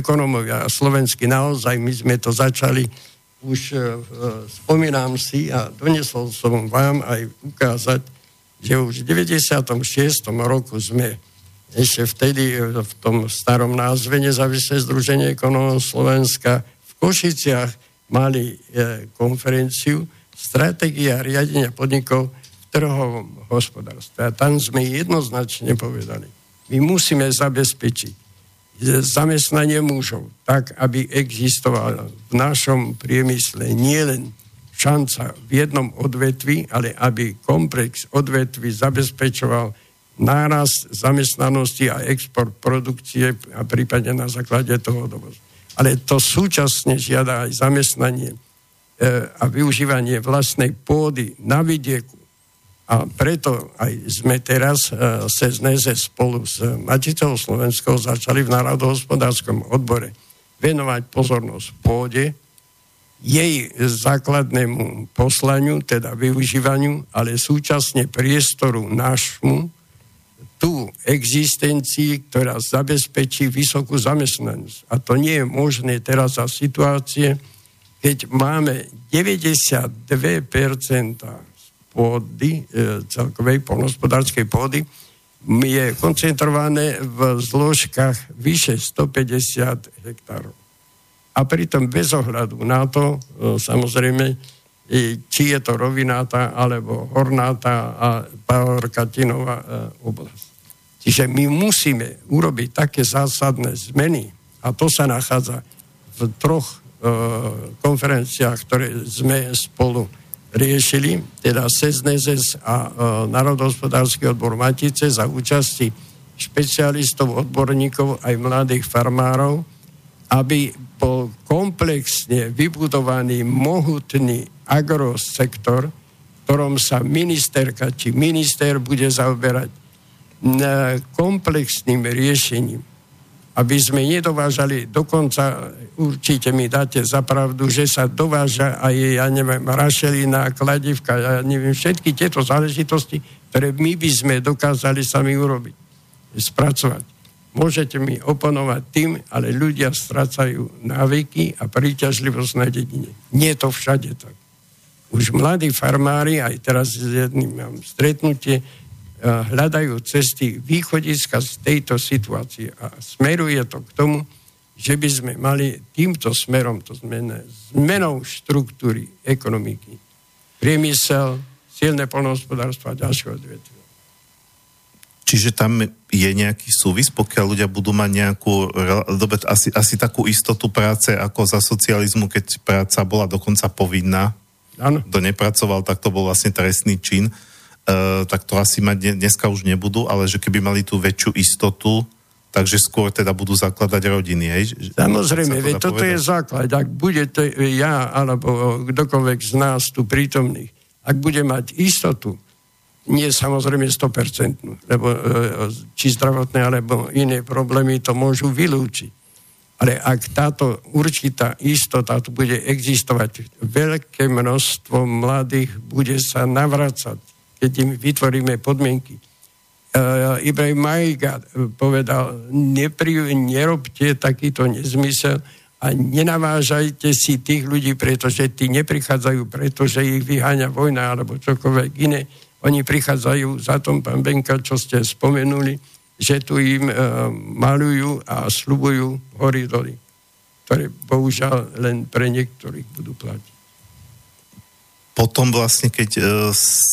ekonomovia slovenskí naozaj, my sme to začali, už e, e spomínam si a donesol som vám aj ukázať, že už v 96. roku sme ešte vtedy v tom starom názve Nezávislé združenie ekonomov Slovenska Košiciach mali e, konferenciu Stratégia riadenia podnikov v trhovom hospodárstve. A tam sme jednoznačne povedali, my musíme zabezpečiť zamestnanie mužov tak, aby existovala v našom priemysle nielen šanca v jednom odvetvi, ale aby komplex odvetví zabezpečoval náraz zamestnanosti a export produkcie a prípadne na základe toho dovozu ale to súčasne žiada aj zamestnanie e, a využívanie vlastnej pôdy na vidieku. A preto aj sme teraz e, cez NEZE spolu s Maticou Slovenskou začali v národohospodárskom odbore venovať pozornosť pôde, jej základnému poslaniu, teda využívaniu, ale súčasne priestoru nášmu, tú existencii, ktorá zabezpečí vysokú zamestnanosť. A to nie je možné teraz za situácie, keď máme 92% pôdy, e, celkovej polnospodárskej pôdy, je koncentrované v zložkách vyše 150 hektárov. A pritom bez ohľadu na to, e, samozrejme, či je to rovináta alebo hornáta a pahorkatinová oblasť. Čiže my musíme urobiť také zásadné zmeny a to sa nachádza v troch e, konferenciách, ktoré sme spolu riešili, teda SESNEZES a e, Národohospodársky odbor Matice za účasti špecialistov, odborníkov, aj mladých farmárov, aby bol komplexne vybudovaný mohutný agrosektor, ktorom sa ministerka či minister bude zaoberať komplexným riešením. Aby sme nedovážali, dokonca určite mi dáte za pravdu, že sa dováža aj, ja neviem, rašelina, kladivka, ja neviem, všetky tieto záležitosti, ktoré my by sme dokázali sami urobiť, spracovať. Môžete mi oponovať tým, ale ľudia strácajú návyky a príťažlivosť na dedine. Nie je to všade tak. Už mladí farmári, aj teraz s jedným mám stretnutie, Eh, hľadajú cesty východiska z tejto situácie. A smeruje to k tomu, že by sme mali týmto smerom, to znamená zmenou štruktúry ekonomiky, priemysel, silné polnohospodárstvo a ďalšie odvetvia. Čiže tam je nejaký súvis, pokiaľ ľudia budú mať nejakú, asi, asi takú istotu práce ako za socializmu, keď práca bola dokonca povinná. Áno. Kto nepracoval, tak to bol vlastne trestný čin. Uh, tak to asi mať dneska už nebudú, ale že keby mali tú väčšiu istotu, takže skôr teda budú zakladať rodiny. Hej? Samozrejme, veď toto povedať. je základ. Ak budete ja alebo kdokoľvek z nás tu prítomných, ak bude mať istotu, nie samozrejme 100%, lebo e, či zdravotné alebo iné problémy to môžu vylúčiť. Ale ak táto určitá istota tu bude existovať, veľké množstvo mladých bude sa navracať keď im vytvoríme podmienky. Uh, Ibrahim Majga povedal, nepri, nerobte takýto nezmysel a nenavážajte si tých ľudí, pretože tí neprichádzajú, pretože ich vyháňa vojna alebo čokoľvek iné. Oni prichádzajú za tom, pán Benka, čo ste spomenuli, že tu im uh, malujú a slubujú hory doly, ktoré bohužiaľ len pre niektorých budú platiť. Potom vlastne, keď e,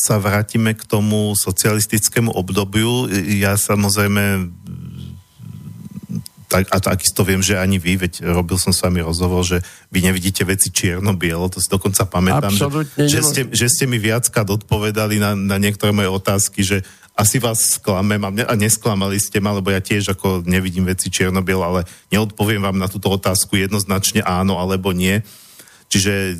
sa vrátime k tomu socialistickému obdobiu, ja samozrejme tak, a takisto viem, že ani vy, veď robil som s vami rozhovor, že vy nevidíte veci čierno-bielo, to si dokonca pamätám, že, že, ste, že ste mi viackrát odpovedali na, na niektoré moje otázky, že asi vás sklamem a, a nesklamali ste ma, lebo ja tiež ako nevidím veci čierno-bielo, ale neodpoviem vám na túto otázku jednoznačne áno alebo nie. Čiže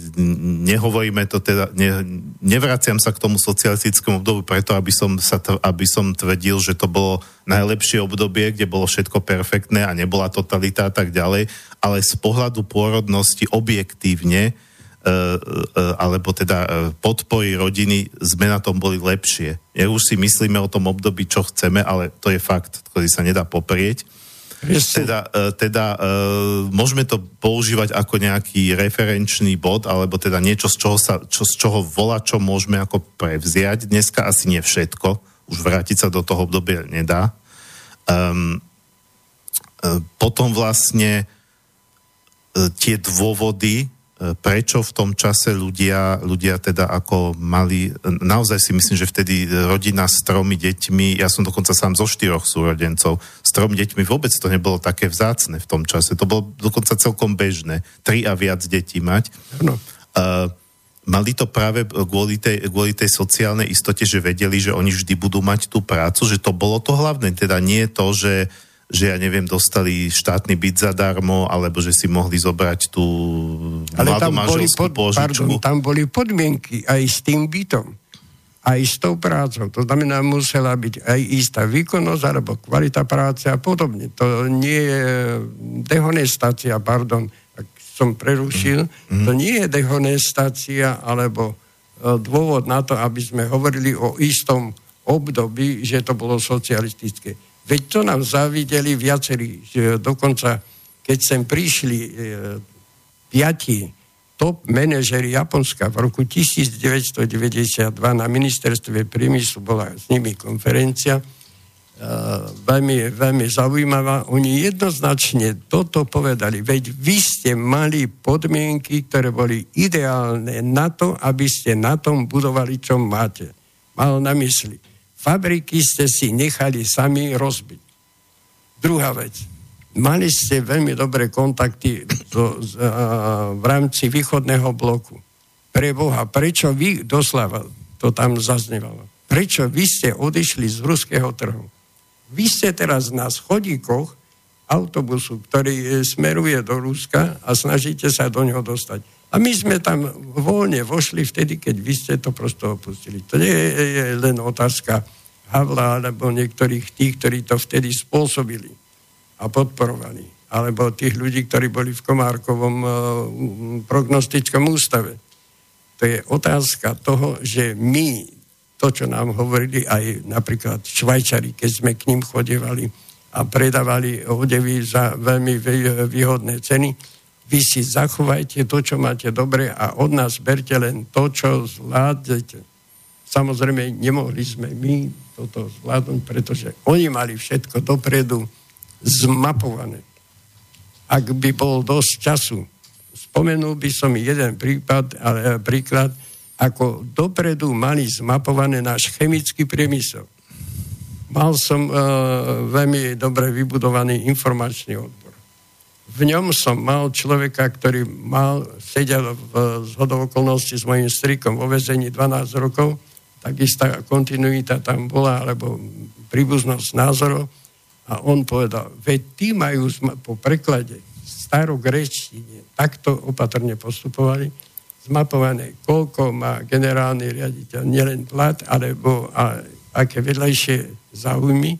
nehovoríme to teda, ne, nevraciam sa k tomu socialistickému obdobiu preto, aby som, sa, aby som tvrdil, že to bolo najlepšie obdobie, kde bolo všetko perfektné a nebola totalita a tak ďalej, ale z pohľadu pôrodnosti objektívne e, e, alebo teda e, podpory rodiny sme na tom boli lepšie. Ja už si myslíme o tom období, čo chceme, ale to je fakt, ktorý sa nedá poprieť. Teda, e, teda e, môžeme to používať ako nejaký referenčný bod, alebo teda niečo, z čoho, sa, čo, z čoho volá, čo môžeme ako prevziať. Dneska asi nie všetko, už vrátiť sa do toho obdobia nedá. Um, potom vlastne tie dôvody, prečo v tom čase ľudia, ľudia teda ako mali, naozaj si myslím, že vtedy rodina s tromi deťmi, ja som dokonca sám zo štyroch súrodencov, s tromi deťmi vôbec to nebolo také vzácne v tom čase, to bolo dokonca celkom bežné, tri a viac detí mať. No. Uh, mali to práve kvôli tej, kvôli tej sociálnej istote, že vedeli, že oni vždy budú mať tú prácu, že to bolo to hlavné, teda nie to, že že ja neviem, dostali štátny byt zadarmo, alebo že si mohli zobrať tú Ale tam boli, pod, pardon, tam boli podmienky aj s tým bytom, aj s tou prácou. To znamená, musela byť aj istá výkonnosť, alebo kvalita práce a podobne. To nie je dehonestácia, pardon, ak som prerušil, mm. to nie je dehonestácia, alebo e, dôvod na to, aby sme hovorili o istom období, že to bolo socialistické Veď to nám zavideli viacerí, že dokonca keď sem prišli e, piati top manažeri Japonska v roku 1992 na ministerstve priemyslu bola s nimi konferencia, e, veľmi, veľmi zaujímavá. Oni jednoznačne toto povedali. Veď vy ste mali podmienky, ktoré boli ideálne na to, aby ste na tom budovali, čo máte. Mal na mysli Fabriky ste si nechali sami rozbiť. Druhá vec. Mali ste veľmi dobré kontakty do, z, a, v rámci východného bloku. Pre Boha, prečo vy, doslova, to tam zaznevalo, prečo vy ste odišli z ruského trhu? Vy ste teraz na schodíkoch autobusu, ktorý e, smeruje do Ruska a snažíte sa do neho dostať. A my sme tam voľne vošli vtedy, keď vy ste to prosto opustili. To nie je len otázka Havla alebo niektorých tých, ktorí to vtedy spôsobili a podporovali. Alebo tých ľudí, ktorí boli v Komárkovom uh, prognostickom ústave. To je otázka toho, že my, to, čo nám hovorili aj napríklad Švajčari, keď sme k ním chodevali a predávali odevy za veľmi výhodné ceny, vy si zachovajte to, čo máte dobre a od nás berte len to, čo zvládnete. Samozrejme, nemohli sme my toto zvládnuť, pretože oni mali všetko dopredu zmapované. Ak by bol dosť času, spomenul by som jeden prípad, ale, príklad, ako dopredu mali zmapované náš chemický priemysel. Mal som uh, veľmi dobre vybudovaný informačný odbor. V ňom som mal človeka, ktorý mal, sedel v zhodov okolností s mojim strikom vo vezení 12 rokov, takisto kontinuita tam bola, alebo príbuznosť názorov. A on povedal, veď tí majú po preklade starogrečtine takto opatrne postupovali, zmapované, koľko má generálny riaditeľ nielen plat, alebo a, aké vedľajšie záujmy,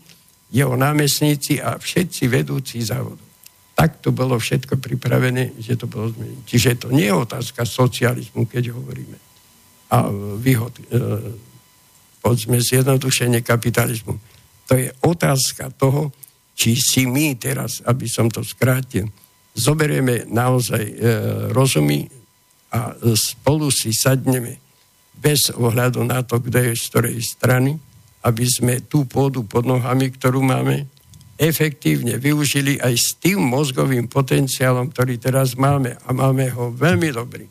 jeho námestníci a všetci vedúci závodov. Tak to bolo všetko pripravené, že to bolo zmenené. Čiže to nie je otázka socializmu, keď hovoríme. A výhod, e, povedzme, zjednodušenie kapitalizmu. To je otázka toho, či si my teraz, aby som to skrátil, zoberieme naozaj e, rozumy a spolu si sadneme bez ohľadu na to, kto je z ktorej strany aby sme tú pôdu pod nohami, ktorú máme, efektívne využili aj s tým mozgovým potenciálom, ktorý teraz máme. A máme ho veľmi dobrý.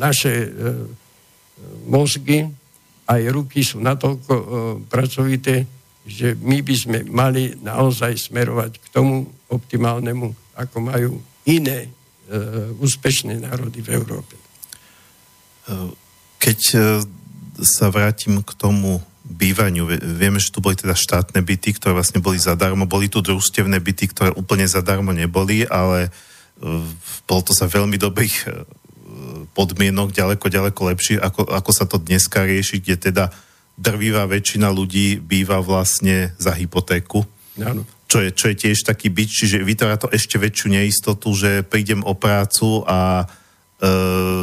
Naše e, mozgy aj ruky sú natoľko e, pracovité, že my by sme mali naozaj smerovať k tomu optimálnemu, ako majú iné e, úspešné národy v Európe. Keď sa vrátim k tomu bývaniu. Vieme, že tu boli teda štátne byty, ktoré vlastne boli zadarmo. Boli tu družstevné byty, ktoré úplne zadarmo neboli, ale e, bolo to sa veľmi dobrých e, podmienok, ďaleko, ďaleko lepšie, ako, ako sa to dneska rieši, kde teda drvivá väčšina ľudí býva vlastne za hypotéku. Áno. Čo je, čo je tiež taký byť, čiže vytvára to ešte väčšiu neistotu, že prídem o prácu a e,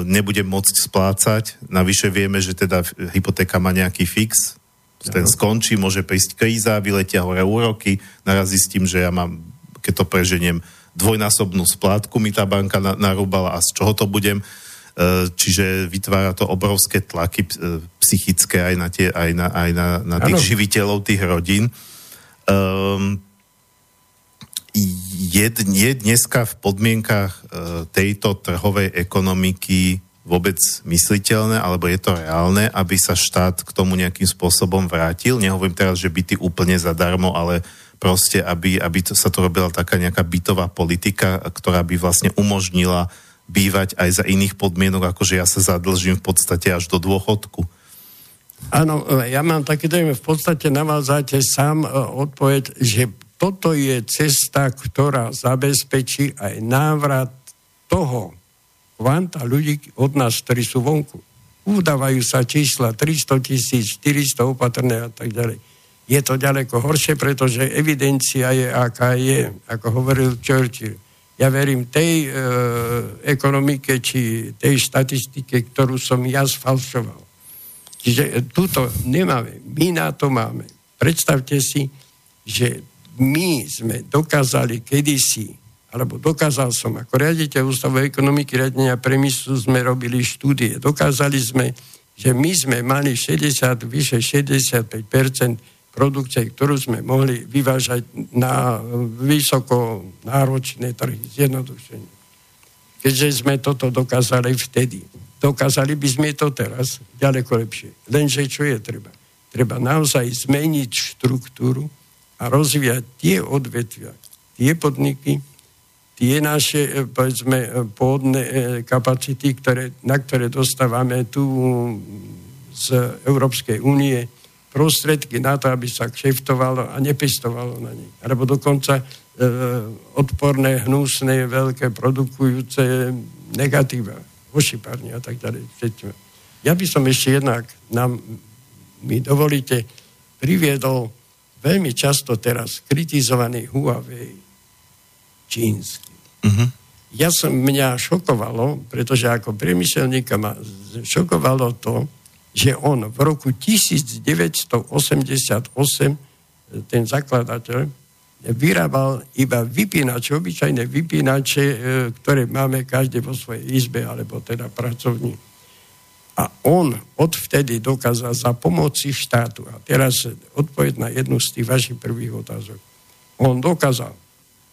nebudem môcť splácať. Navyše vieme, že teda hypotéka má nejaký fix, ten skončí, môže prísť kríza, vyletia hore úroky, naraz zistím, že ja mám, keď to preženiem, dvojnásobnú splátku mi tá banka na, narúbala a z čoho to budem. E, čiže vytvára to obrovské tlaky e, psychické aj na, tie, aj na, aj na, na tých ano. živiteľov tých rodín. Um, je, je dneska v podmienkach uh, tejto trhovej ekonomiky vôbec mysliteľné, alebo je to reálne, aby sa štát k tomu nejakým spôsobom vrátil? Nehovorím teraz, že byty úplne zadarmo, ale proste, aby, aby to, sa to robila taká nejaká bytová politika, ktorá by vlastne umožnila bývať aj za iných podmienok, ako že ja sa zadlžím v podstate až do dôchodku. Áno, ja mám taký dojem, v podstate navádzate sám e, odpoveď, že toto je cesta, ktorá zabezpečí aj návrat toho kvanta ľudí od nás, ktorí sú vonku. Udávajú sa čísla 300 tisíc, 400 opatrné a tak ďalej. Je to ďaleko horšie, pretože evidencia je, aká je, ako hovoril Churchill. Ja verím tej e, ekonomike, či tej štatistike, ktorú som ja sfalšoval. Čiže túto nemáme. My na to máme. Predstavte si, že my sme dokázali kedysi alebo dokázal som, ako riaditeľ Ústavu ekonomiky riadenia premyslu sme robili štúdie. Dokázali sme, že my sme mali 60, vyše 65 produkcie, ktorú sme mohli vyvážať na vysoko náročné trhy, zjednodušenie. Keďže sme toto dokázali vtedy. Dokázali by sme to teraz ďaleko lepšie. Lenže čo je treba? Treba naozaj zmeniť štruktúru a rozvíjať tie odvetvia, tie podniky, tie naše, e, povedzme, e, pôvodné e, kapacity, ktoré, na ktoré dostávame tu z Európskej únie, prostredky na to, aby sa kšeftovalo a nepestovalo na nich. Alebo dokonca e, odporné, hnusné, veľké, produkujúce negatíva, ošipárne a tak ďalej. Ja by som ešte jednak, nám, mi dovolíte, priviedol veľmi často teraz kritizovaný Huawei čínsky. Uh-huh. Ja som, mňa šokovalo, pretože ako priemyselníka ma šokovalo to, že on v roku 1988, ten zakladateľ, vyrábal iba vypínače, obyčajné vypínače, e, ktoré máme každý vo svojej izbe, alebo teda pracovní. A on odvtedy dokázal za pomoci štátu, a teraz odpoveď na jednu z tých vašich prvých otázok, on dokázal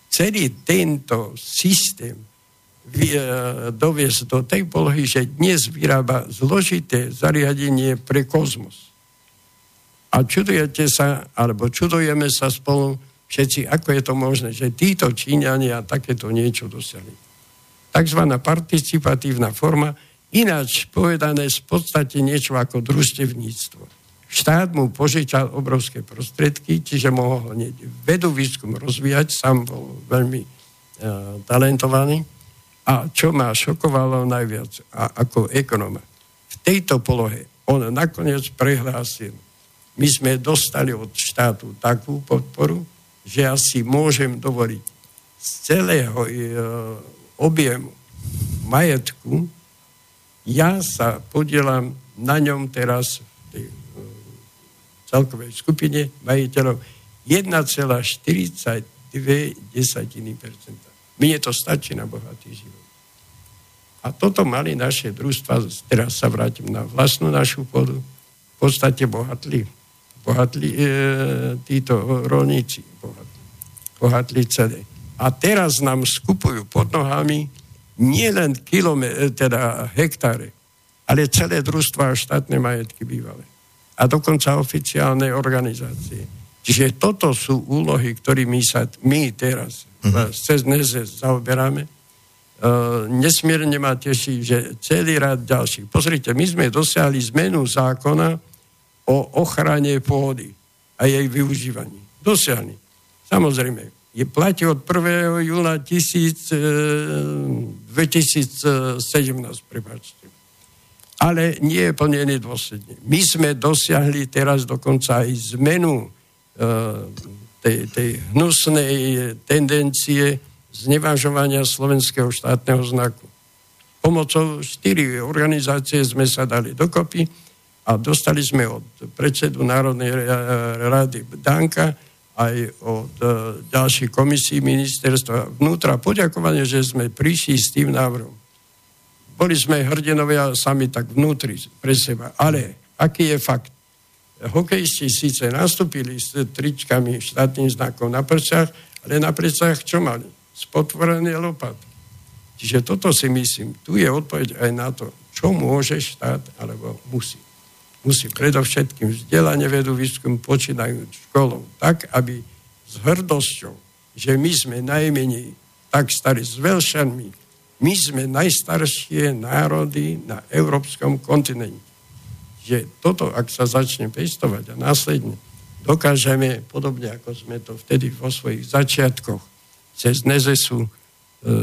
celý tento systém E, doviesť do tej polohy, že dnes vyrába zložité zariadenie pre kozmos. A čudujete sa, alebo čudujeme sa spolu všetci, ako je to možné, že títo Číňania takéto niečo dosiahli. Takzvaná participatívna forma, ináč povedané v podstate niečo ako družstevníctvo. Štát mu požičal obrovské prostredky, čiže mohol hneď vedu výskum rozvíjať, sám bol veľmi uh, talentovaný. A čo ma šokovalo najviac a ako ekonoma, v tejto polohe on nakoniec prehlásil, my sme dostali od štátu takú podporu, že ja si môžem dovoliť z celého e, objemu majetku, ja sa podielam na ňom teraz e, celkovej skupine majiteľov 1,42%. Mne to stačí na bohatý život. A toto mali naše družstva, teraz sa vrátim na vlastnú našu pôdu, v podstate bohatli. Bohatli e, títo rolníci, bohatli, bohatli celé. A teraz nám skupujú pod nohami nielen kilome, teda hektáre, ale celé družstva a štátne majetky bývalé. A dokonca oficiálne organizácie. Čiže toto sú úlohy, ktorými sa my teraz uh-huh. cez NEZE zaoberáme. Uh, nesmierne ma teší, že celý rad ďalších. Pozrite, my sme dosiahli zmenu zákona o ochrane pôdy a jej využívaní. Dosiahli. Samozrejme, je platí od 1. júna 1000, 2017, prepáčte. Ale nie je plnený dôsledne. My sme dosiahli teraz dokonca aj zmenu uh, tej, tej hnusnej tendencie znevažovania slovenského štátneho znaku. Pomocou štyri organizácie sme sa dali dokopy a dostali sme od predsedu Národnej rady Danka aj od e, ďalších komisí ministerstva vnútra poďakovanie, že sme prišli s tým návrhom. Boli sme hrdinovia sami tak vnútri pre seba, ale aký je fakt? hokejisti síce nastúpili s tričkami štátnym znakom na prčách, ale na prčách čo mali? Spotvorené lopatky. Čiže toto si myslím, tu je odpoveď aj na to, čo môže štát, alebo musí. Musí predovšetkým vzdelanie vedu výskum počínajúc školou, tak, aby s hrdosťou, že my sme najmenej tak starí s veľšanmi, my sme najstaršie národy na európskom kontinente že toto, ak sa začne pestovať a následne dokážeme, podobne ako sme to vtedy vo svojich začiatkoch cez Nezesu e,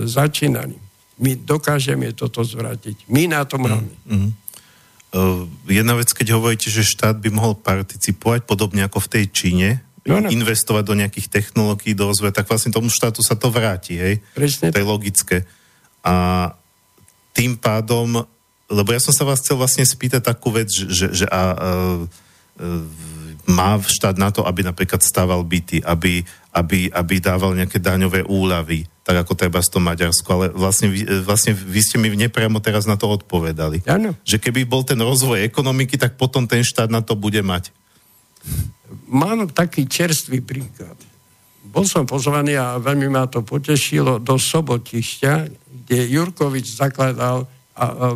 začínali, my dokážeme toto zvrátiť. My na to máme. Mm-hmm. Uh, jedna vec, keď hovoríte, že štát by mohol participovať podobne ako v tej Číne, no, no. investovať do nejakých technológií, do rozvoja, tak vlastne tomu štátu sa to vráti, hej? Presne. To je logické. A tým pádom lebo ja som sa vás chcel vlastne spýtať takú vec, že, že, a, a, a, má štát na to, aby napríklad stával byty, aby, aby, aby dával nejaké daňové úľavy, tak ako treba z to Maďarsko, ale vlastne, vlastne vy ste mi nepriamo teraz na to odpovedali. Ano. Že keby bol ten rozvoj ekonomiky, tak potom ten štát na to bude mať. Mám taký čerstvý príklad. Bol som pozvaný a veľmi ma to potešilo do Sobotišťa, kde Jurkovič zakladal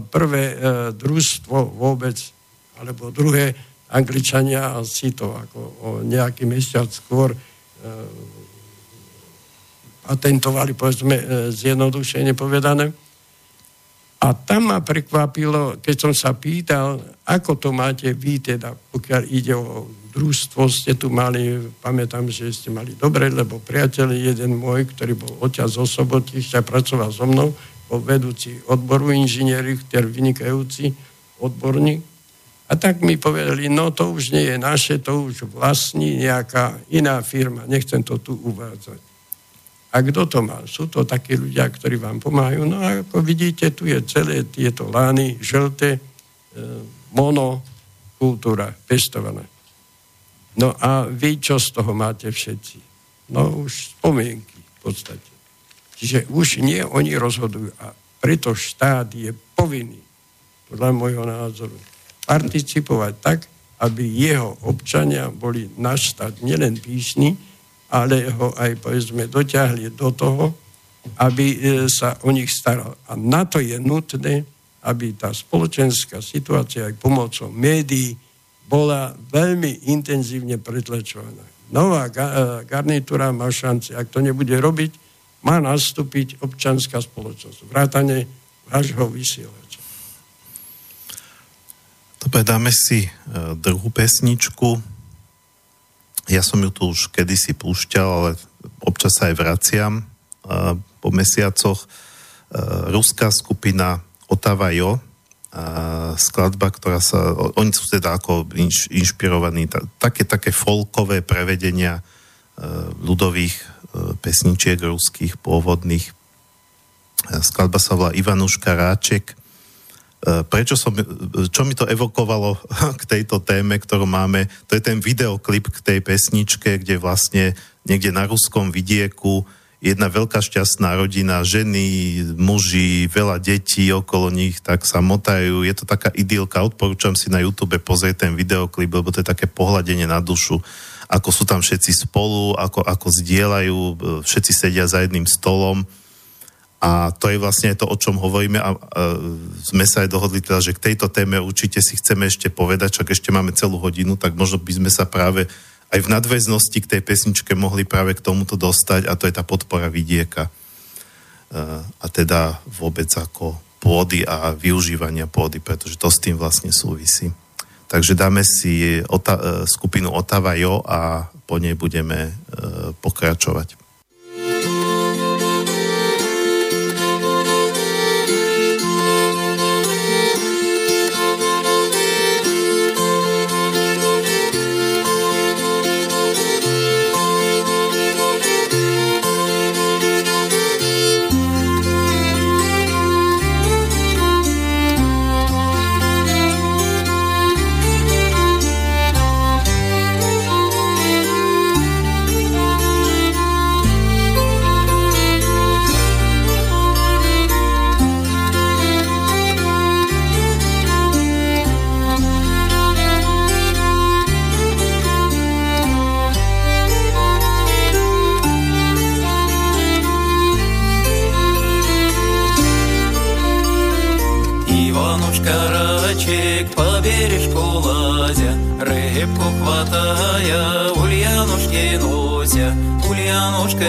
prvé e, družstvo vôbec, alebo druhé Angličania si to ako o nejaký mesiac skôr e, patentovali, povedzme, e, zjednodušene povedané. A tam ma prekvapilo, keď som sa pýtal, ako to máte vy, teda, pokiaľ ide o družstvo, ste tu mali, pamätám, že ste mali dobre, lebo priateľ jeden môj, ktorý bol oťaz zo Sobotišťa, pracoval so mnou, bol vedúci odboru inžinieri, ktorý vynikajúci odborník. A tak mi povedali, no to už nie je naše, to už vlastní nejaká iná firma, nechcem to tu uvádzať. A kto to má? Sú to takí ľudia, ktorí vám pomáhajú. No a ako vidíte, tu je celé tieto lány žlté, e, monokultúra pestovaná. No a vy čo z toho máte všetci? No už spomienky v podstate. Čiže už nie oni rozhodujú. A preto štát je povinný, podľa môjho názoru, participovať tak, aby jeho občania boli na štát nielen píšni, ale ho aj povedzme doťahli do toho, aby e, sa o nich staral. A na to je nutné, aby tá spoločenská situácia aj pomocou médií bola veľmi intenzívne pretlačovaná. Nová e, garnitúra má šance, ak to nebude robiť, má nastúpiť občanská spoločnosť. Vrátane vášho vysielača. Dobre, dáme si e, druhú pesničku. Ja som ju tu už kedysi púšťal, ale občas sa aj vraciam uh, po mesiacoch. Uh, ruská skupina Otava Jo, uh, skladba, ktorá sa, oni sú teda ako inš, inšpirovaní, ta, také, také folkové prevedenia ľudových pesničiek ruských pôvodných. Skladba sa volá Ivanuška Ráček E, prečo som, čo mi to evokovalo k tejto téme, ktorú máme, to je ten videoklip k tej pesničke, kde vlastne niekde na ruskom vidieku jedna veľká šťastná rodina, ženy, muži, veľa detí okolo nich, tak sa motajú. Je to taká idylka, odporúčam si na YouTube pozrieť ten videoklip, lebo to je také pohľadenie na dušu, ako sú tam všetci spolu, ako, ako zdieľajú, e, všetci sedia za jedným stolom a to je vlastne to, o čom hovoríme a, a sme sa aj dohodli teda, že k tejto téme určite si chceme ešte povedať, čak ešte máme celú hodinu, tak možno by sme sa práve aj v nadväznosti k tej pesničke mohli práve k tomuto dostať a to je tá podpora vidieka. A, a teda vôbec ako pôdy a využívania pôdy, pretože to s tým vlastne súvisí. Takže dáme si ota- skupinu Otava Jo a po nej budeme e, pokračovať.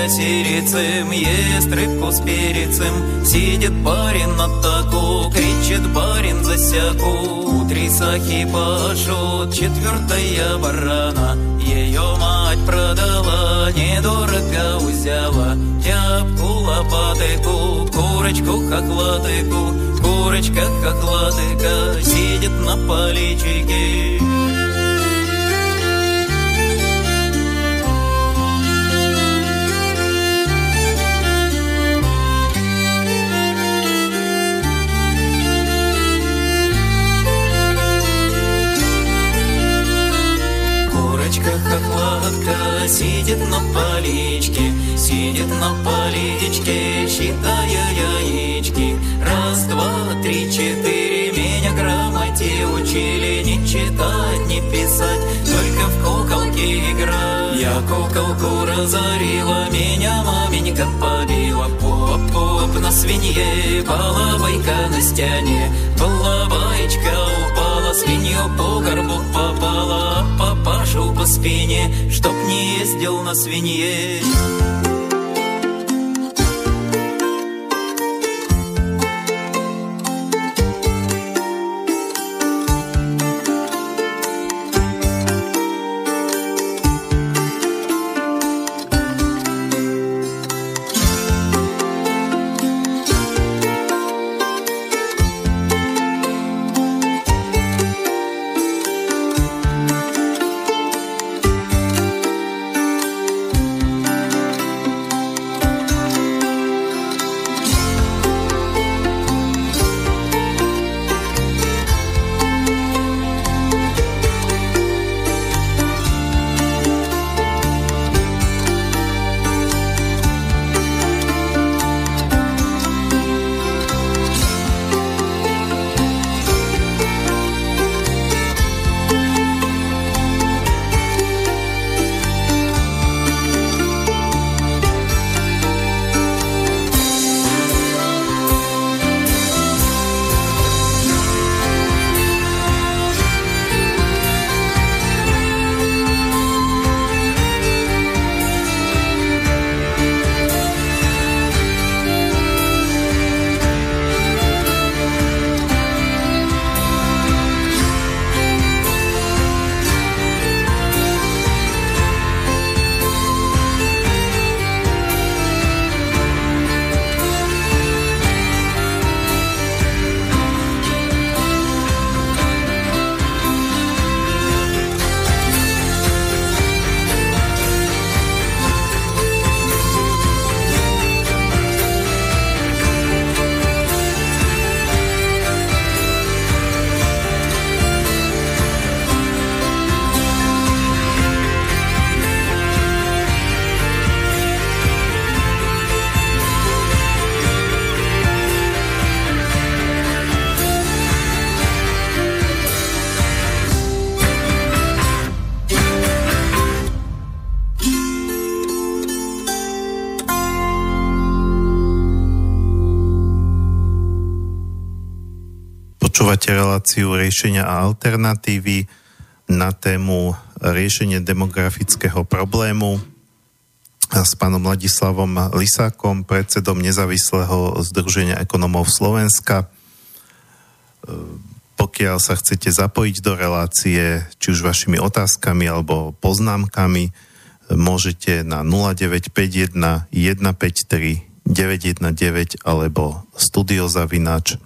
сирицем, ест рыбку с перецем. Сидит барин на таку, кричит барин за сяку. Три сахи пашут, четвертая барана. Ее мать продала, недорого взяла. Тяпку, лопатыку, курочку, хохлатыку. Курочка, как латыка, сидит на поличике. Хохлатка сидит на поличке, сидит на поличке, считая яички. Раз, два, три, четыре, меня грамоте учили не читать, не писать, только в куколки играть. Я куколку разорила, меня маменька побила, поп-поп на свинье, балабайка на стене, балабайка упала, свинью по горбу попала, папашу по спине, чтоб не ездил на свинье. Počúvate reláciu riešenia a alternatívy na tému riešenie demografického problému s pánom Ladislavom Lisákom, predsedom nezávislého Združenia ekonomov Slovenska. Pokiaľ sa chcete zapojiť do relácie, či už vašimi otázkami alebo poznámkami, môžete na 0951 153 919 alebo studiozavinač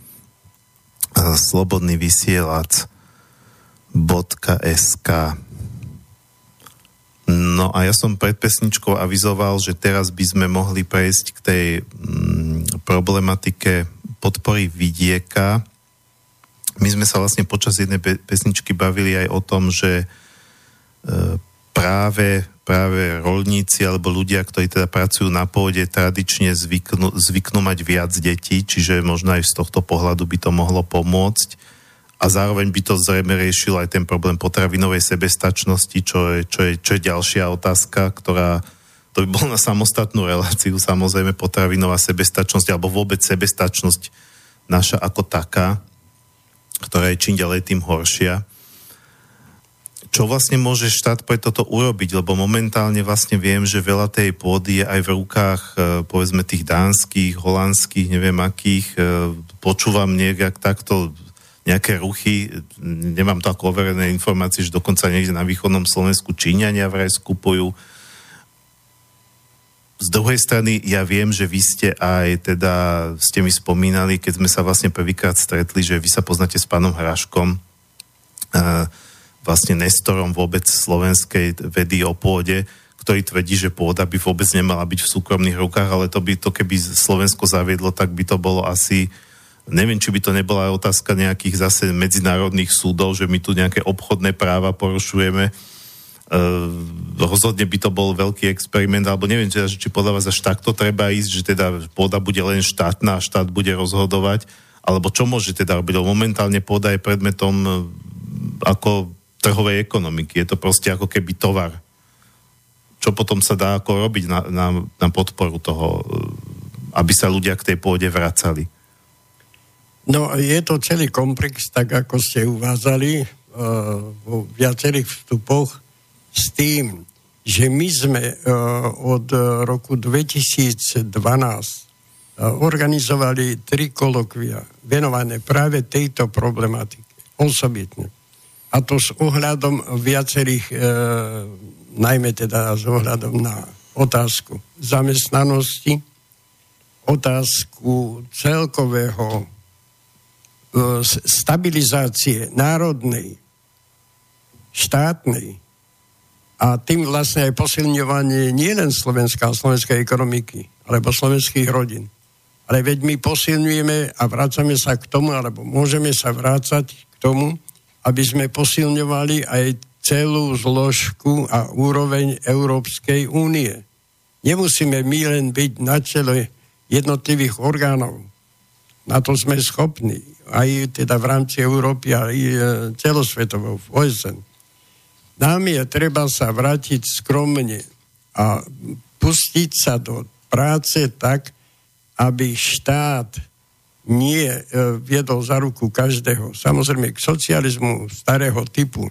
slobodný vysielač .sk No a ja som pred pesničkou avizoval, že teraz by sme mohli prejsť k tej mm, problematike podpory vidieka. My sme sa vlastne počas jednej pesničky bavili aj o tom, že e, práve, práve rolníci alebo ľudia, ktorí teda pracujú na pôde, tradične zvyknú, zvyknú mať viac detí, čiže možno aj z tohto pohľadu by to mohlo pomôcť a zároveň by to zrejme riešilo aj ten problém potravinovej sebestačnosti, čo je, čo je, čo je ďalšia otázka, ktorá to by bol na samostatnú reláciu, samozrejme potravinová sebestačnosť alebo vôbec sebestačnosť naša ako taká, ktorá je čím ďalej tým horšia. Čo vlastne môže štát pre toto urobiť? Lebo momentálne vlastne viem, že veľa tej pôdy je aj v rukách e, povedzme tých dánskych, holandských, neviem akých. E, počúvam nejak takto nejaké ruchy, nemám to overené informácie, že dokonca niekde na východnom Slovensku Číňania vraj skupujú. Z druhej strany ja viem, že vy ste aj teda, ste mi spomínali, keď sme sa vlastne prvýkrát stretli, že vy sa poznáte s pánom Hraškom, vlastne Nestorom vôbec slovenskej vedy o pôde, ktorý tvrdí, že pôda by vôbec nemala byť v súkromných rukách, ale to by to, keby Slovensko zaviedlo, tak by to bolo asi Neviem, či by to nebola otázka nejakých zase medzinárodných súdov, že my tu nejaké obchodné práva porušujeme. Uh, rozhodne by to bol veľký experiment, alebo neviem, teda, či podľa vás až takto treba ísť, že teda pôda bude len štátna a štát bude rozhodovať, alebo čo môže teda robiť? Momentálne pôda je predmetom uh, ako trhovej ekonomiky. Je to proste ako keby tovar. Čo potom sa dá ako robiť na, na, na podporu toho, uh, aby sa ľudia k tej pôde vracali? No, je to celý komplex, tak ako ste uvázali uh, vo viacerých vstupoch, s tým, že my sme uh, od roku 2012 uh, organizovali tri kolokvia venované práve tejto problematike, osobitne. A to s ohľadom viacerých, uh, najmä teda s ohľadom na otázku zamestnanosti, otázku celkového E, stabilizácie národnej, štátnej a tým vlastne aj posilňovanie nielen Slovenska a slovenskej ekonomiky, alebo slovenských rodín. Ale veď my posilňujeme a vrácame sa k tomu, alebo môžeme sa vrácať k tomu, aby sme posilňovali aj celú zložku a úroveň Európskej únie. Nemusíme my len byť na čele jednotlivých orgánov. Na to sme schopní aj teda v rámci Európy, aj e, celosvetovo v OSN. Nám je treba sa vrátiť skromne a pustiť sa do práce tak, aby štát nie e, viedol za ruku každého. Samozrejme k socializmu starého typu.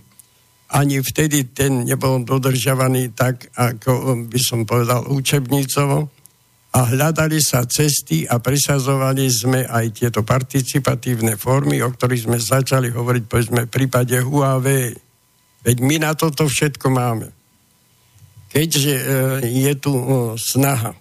Ani vtedy ten nebol dodržiavaný tak, ako by som povedal, učebnicovo, a hľadali sa cesty a presazovali sme aj tieto participatívne formy, o ktorých sme začali hovoriť, povedzme, v prípade Huawei. Veď my na toto všetko máme. Keďže e, je tu e, snaha,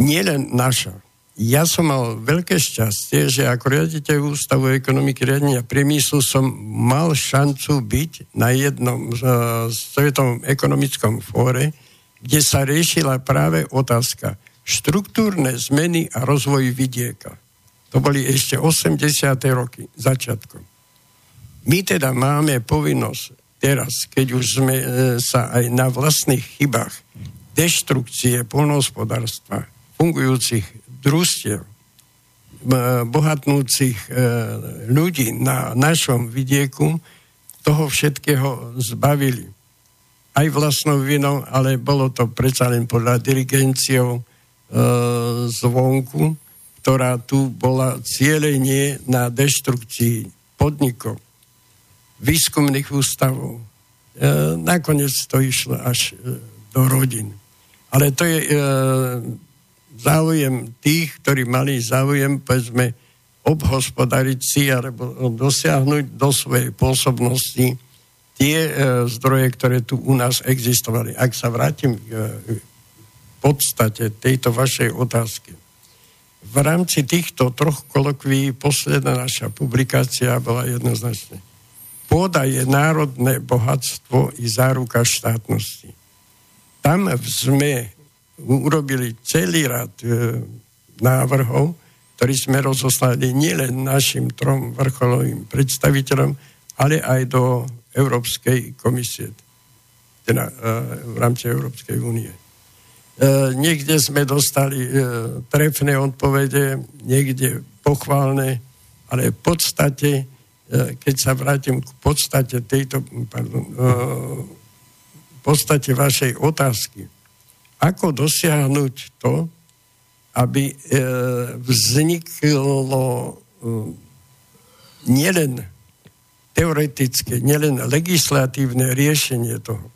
nielen naša, ja som mal veľké šťastie, že ako riaditeľ Ústavu ekonomiky riadenia priemyslu som mal šancu byť na jednom e, svetovom ekonomickom fóre, kde sa riešila práve otázka štruktúrne zmeny a rozvoj vidieka. To boli ešte 80. roky, začiatkom. My teda máme povinnosť teraz, keď už sme e, sa aj na vlastných chybách deštrukcie polnohospodárstva, fungujúcich družstiev, bohatnúcich e, ľudí na našom vidieku toho všetkého zbavili aj vlastnou vinou, ale bolo to predsa len podľa dirigenciou e, zvonku, ktorá tu bola cieľenie na deštrukcii podnikov, výskumných ústavov. E, nakoniec to išlo až e, do rodín. Ale to je e, záujem tých, ktorí mali záujem, povedzme, obhospodariť si alebo dosiahnuť do svojej pôsobnosti tie e, zdroje, ktoré tu u nás existovali. Ak sa vrátim e, podstate tejto vašej otázky. V rámci týchto troch kolokví posledná naša publikácia bola jednoznačne. Pôda je národné bohatstvo i záruka štátnosti. Tam sme urobili celý rad e, návrhov, ktorý sme rozoslali nielen našim trom vrcholovým predstaviteľom, ale aj do Európskej komisie, teda e, v rámci Európskej únie. E, niekde sme dostali e, trefné odpovede, niekde pochválne, ale v podstate, e, keď sa vrátim k podstate tejto, pardon, podstate vašej otázky, ako dosiahnuť to, aby e, vzniklo e, nielen teoretické, nielen legislatívne riešenie toho,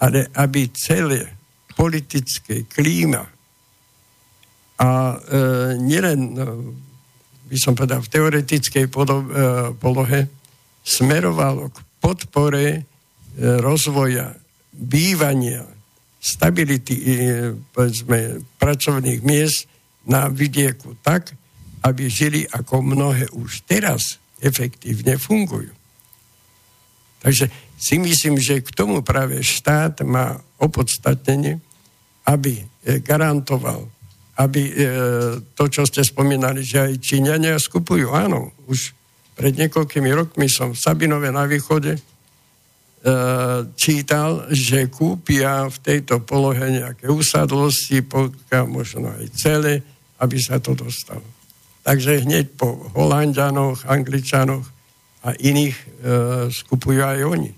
ale aby celé politické klíma a e, nielen, by som povedal, v teoretickej polohe smerovalo k podpore rozvoja, bývania, stability, e, povedzme, pracovných miest na vidieku tak, aby žili ako mnohé už teraz efektívne fungujú. Takže si myslím, že k tomu práve štát má opodstatnenie, aby e, garantoval, aby e, to, čo ste spomínali, že aj Číňania skupujú. Áno, už pred niekoľkými rokmi som v Sabinove na východe čítal, že kúpia v tejto polohe nejaké usadlosti, pokiaľ možno aj celé, aby sa to dostalo. Takže hneď po Holandianoch, Angličanoch a iných e, skupujú aj oni.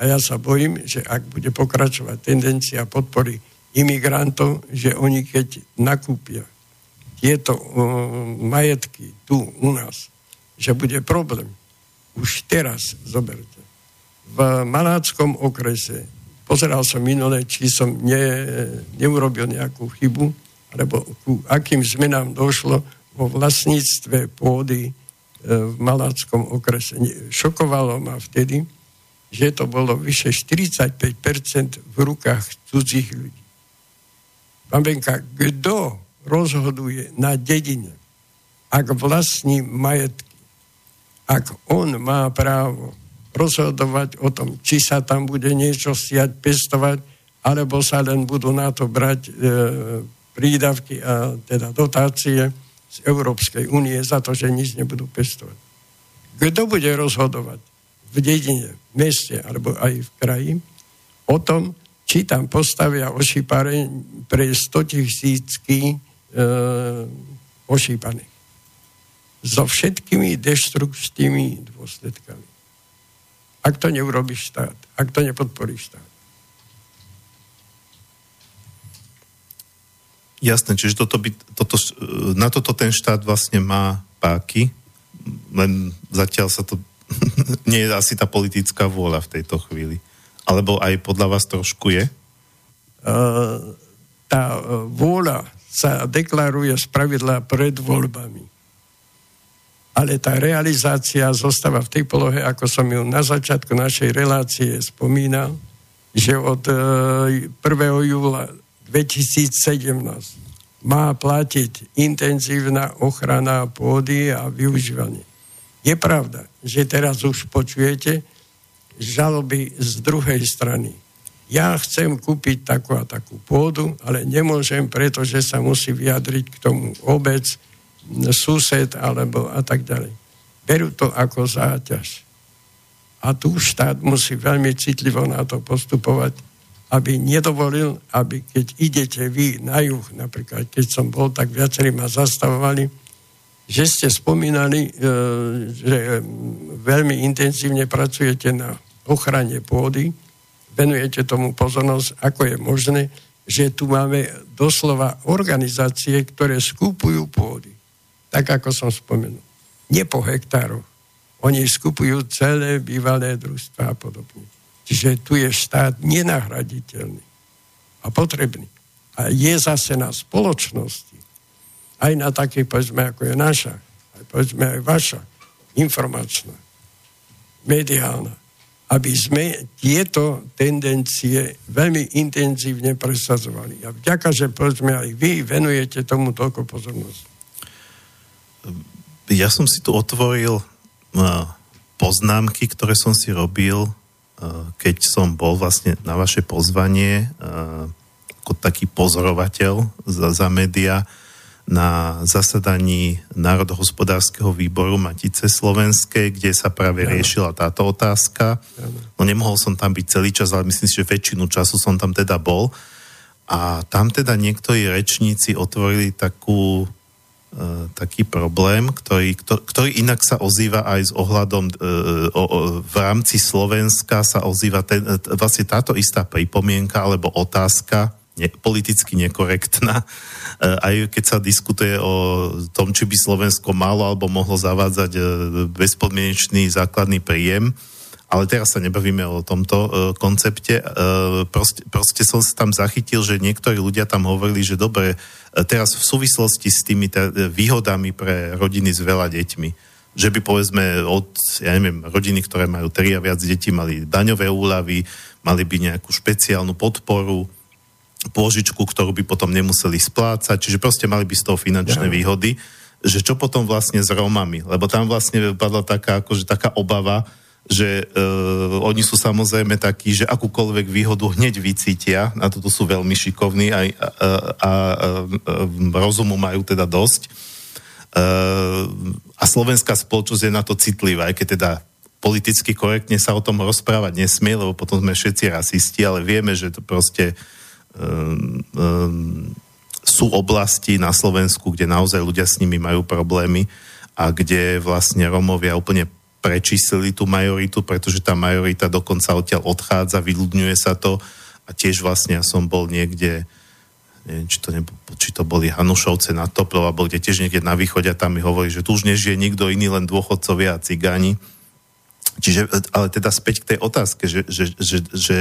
A ja sa bojím, že ak bude pokračovať tendencia podpory imigrantov, že oni keď nakúpia tieto e, majetky tu u nás, že bude problém. Už teraz, zoberte. V Maláckom okrese, pozeral som minulé, či som ne, neurobil nejakú chybu, alebo ku akým zmenám došlo vo vlastníctve pôdy v Maláckom okrese. Šokovalo ma vtedy, že to bolo vyše 45% v rukách cudzích ľudí. Pán Benka, kto rozhoduje na dedine, ak vlastní majetky, ak on má právo rozhodovať o tom, či sa tam bude niečo siať, pestovať, alebo sa len budú na to brať e, prídavky a teda dotácie, z Európskej únie za to, že nič nebudú pestovať. Kto bude rozhodovať v dedine, v meste alebo aj v kraji o tom, či tam postavia ošípare pre 100 tisícky e, ošípaných. So všetkými deštruktívnymi dôsledkami. Ak to neurobi štát, ak to nepodporí štát. Jasné, čiže toto by, toto, na toto ten štát vlastne má páky, len zatiaľ sa to nie je asi tá politická vôľa v tejto chvíli. Alebo aj podľa vás trošku je? Uh, tá vôľa sa deklaruje z pravidla pred voľbami. Ale tá realizácia zostáva v tej polohe, ako som ju na začiatku našej relácie spomínal, že od 1. júla 2017 má platiť intenzívna ochrana pôdy a využívanie. Je pravda, že teraz už počujete žaloby z druhej strany. Ja chcem kúpiť takú a takú pôdu, ale nemôžem, pretože sa musí vyjadriť k tomu obec, sused alebo a tak ďalej. Berú to ako záťaž. A tu štát musí veľmi citlivo na to postupovať aby nedovolil, aby keď idete vy na juh, napríklad keď som bol, tak viacerí ma zastavovali, že ste spomínali, e, že veľmi intenzívne pracujete na ochrane pôdy, venujete tomu pozornosť, ako je možné, že tu máme doslova organizácie, ktoré skúpujú pôdy. Tak ako som spomenul. Nie po hektároch. Oni skupujú celé bývalé družstva a podobne. Čiže tu je štát nenahraditeľný a potrebný. A je zase na spoločnosti, aj na takej, povedzme, ako je naša, aj povedzme aj vaša, informačná, mediálna, aby sme tieto tendencie veľmi intenzívne presadzovali. A vďaka, že povedzme aj vy venujete tomu toľko pozornosť. Ja som si tu otvoril poznámky, ktoré som si robil, keď som bol vlastne na vaše pozvanie ako taký pozorovateľ za, za média na zasadaní Národohospodárskeho výboru Matice Slovenskej, kde sa práve riešila táto otázka. No nemohol som tam byť celý čas, ale myslím si, že väčšinu času som tam teda bol. A tam teda niektorí rečníci otvorili takú, e, taký problém, ktorý, ktorý inak sa ozýva aj s ohľadom e, o, o, v rámci Slovenska sa ozýva ten, e, vlastne táto istá pripomienka alebo otázka, ne, politicky nekorektná, e, aj keď sa diskutuje o tom, či by Slovensko malo alebo mohlo zavádzať e, bezpodmienečný základný príjem, ale teraz sa nebavíme o tomto uh, koncepte. Uh, proste, proste som sa tam zachytil, že niektorí ľudia tam hovorili, že dobre, teraz v súvislosti s tými t- výhodami pre rodiny s veľa deťmi, že by povedzme od, ja neviem, rodiny, ktoré majú tri a viac detí, mali daňové úľavy, mali by nejakú špeciálnu podporu, pôžičku, ktorú by potom nemuseli splácať, čiže proste mali by z toho finančné ja. výhody, že čo potom vlastne s Rómami, lebo tam vlastne padla taká, akože taká obava, že uh, oni sú samozrejme takí, že akúkoľvek výhodu hneď vycítia, na toto sú veľmi šikovní aj, a, a, a, a rozumu majú teda dosť. Uh, a slovenská spoločnosť je na to citlivá, aj keď teda politicky korektne sa o tom rozprávať nesmie, lebo potom sme všetci rasisti, ale vieme, že to proste um, um, sú oblasti na Slovensku, kde naozaj ľudia s nimi majú problémy a kde vlastne Romovia úplne prečíslili tú majoritu, pretože tá majorita dokonca odtiaľ odchádza, vyľudňuje sa to. A tiež vlastne ja som bol niekde neviem, či to, nebo, či to boli Hanušovce na Toplov, alebo kde tiež niekde na východe a tam mi hovorí, že tu už nežije nikto iný, len dôchodcovia a cigáni. Čiže, ale teda späť k tej otázke, že, že, že, že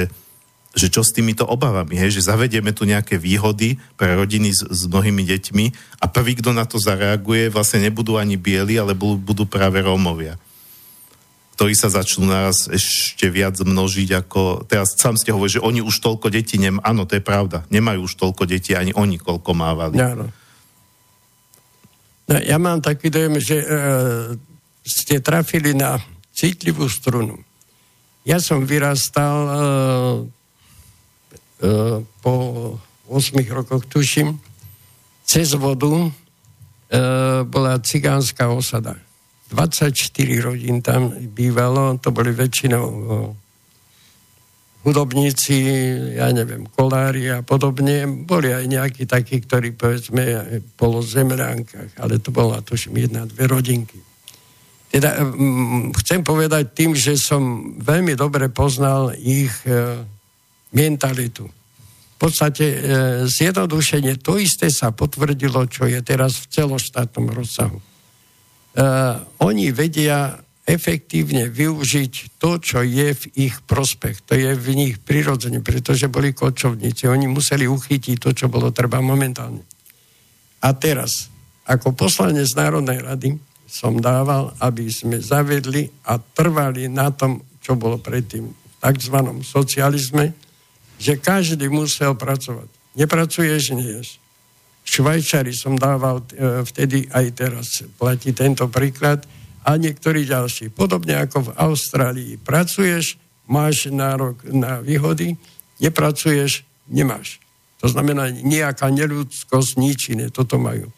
že čo s týmito obavami, hej, že zavedieme tu nejaké výhody pre rodiny s, s mnohými deťmi a prvý, kto na to zareaguje, vlastne nebudú ani bieli, ale budú, budú práve Rómovia ktorí sa začnú naraz ešte viac množiť ako... Teraz sám ste hovorili, že oni už toľko detí nem... Áno, to je pravda. Nemajú už toľko detí, ani oni koľko mávali. Áno. No, ja mám taký dojem, že e, ste trafili na citlivú strunu. Ja som vyrastal e, E, po 8 rokoch, tuším, cez vodu e, bola cigánska osada. 24 rodín tam bývalo, to boli väčšinou e, hudobníci, ja neviem, kolári a podobne. Boli aj nejakí takí, ktorí povedzme bolo zemránkach, ale to bola tuším jedna, dve rodinky. Teda chcem povedať tým, že som veľmi dobre poznal ich e, mentalitu. V podstate e, zjednodušenie to isté sa potvrdilo, čo je teraz v celoštátnom rozsahu. E, oni vedia efektívne využiť to, čo je v ich prospech. To je v nich prirodzene, pretože boli kočovníci. Oni museli uchytiť to, čo bolo treba momentálne. A teraz, ako poslanec Národnej rady, som dával, aby sme zavedli a trvali na tom, čo bolo predtým v tzv. socializme, že každý musel pracovať. Nepracuješ, neješ. Švajčari som dával e, vtedy aj teraz platí tento príklad a niektorí ďalší. Podobne ako v Austrálii. Pracuješ, máš nárok na výhody, nepracuješ, nemáš. To znamená, nejaká neludskosť, nič iné, toto majú.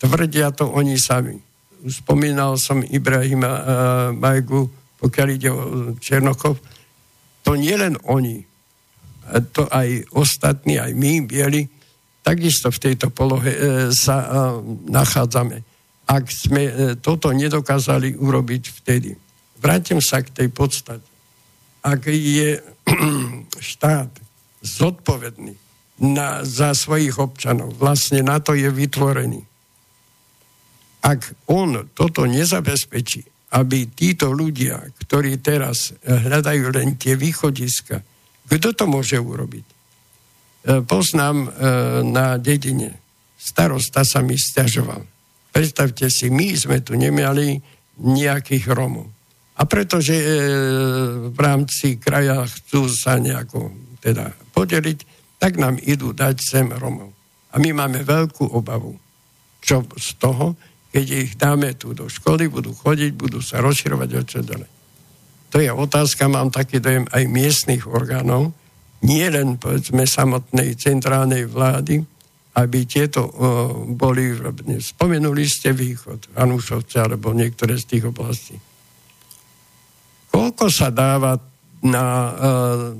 Tvrdia to oni sami. Spomínal som Ibrahima uh, Majgu, pokiaľ ide o Černochov. To nie len oni, to aj ostatní, aj my, bieli, takisto v tejto polohe e, sa e, nachádzame. Ak sme e, toto nedokázali urobiť vtedy. Vrátim sa k tej podstate. Ak je štát zodpovedný na, za svojich občanov, vlastne na to je vytvorený. ak on toto nezabezpečí, aby títo ľudia, ktorí teraz hľadajú len tie východiska, kto to môže urobiť? E, poznám e, na dedine. Starosta sa mi stiažoval. Predstavte si, my sme tu nemali nejakých Romov. A pretože e, v rámci kraja chcú sa nejako teda podeliť, tak nám idú dať sem Romov. A my máme veľkú obavu. Čo z toho, keď ich dáme tu do školy, budú chodiť, budú sa rozširovať o čo dole. To je otázka, mám taký dojem aj miestnych orgánov, nie len povedzme samotnej centrálnej vlády, aby tieto uh, boli Spomenuli ste východ, Anúšovce alebo niektoré z tých oblastí koľko sa dáva na, uh,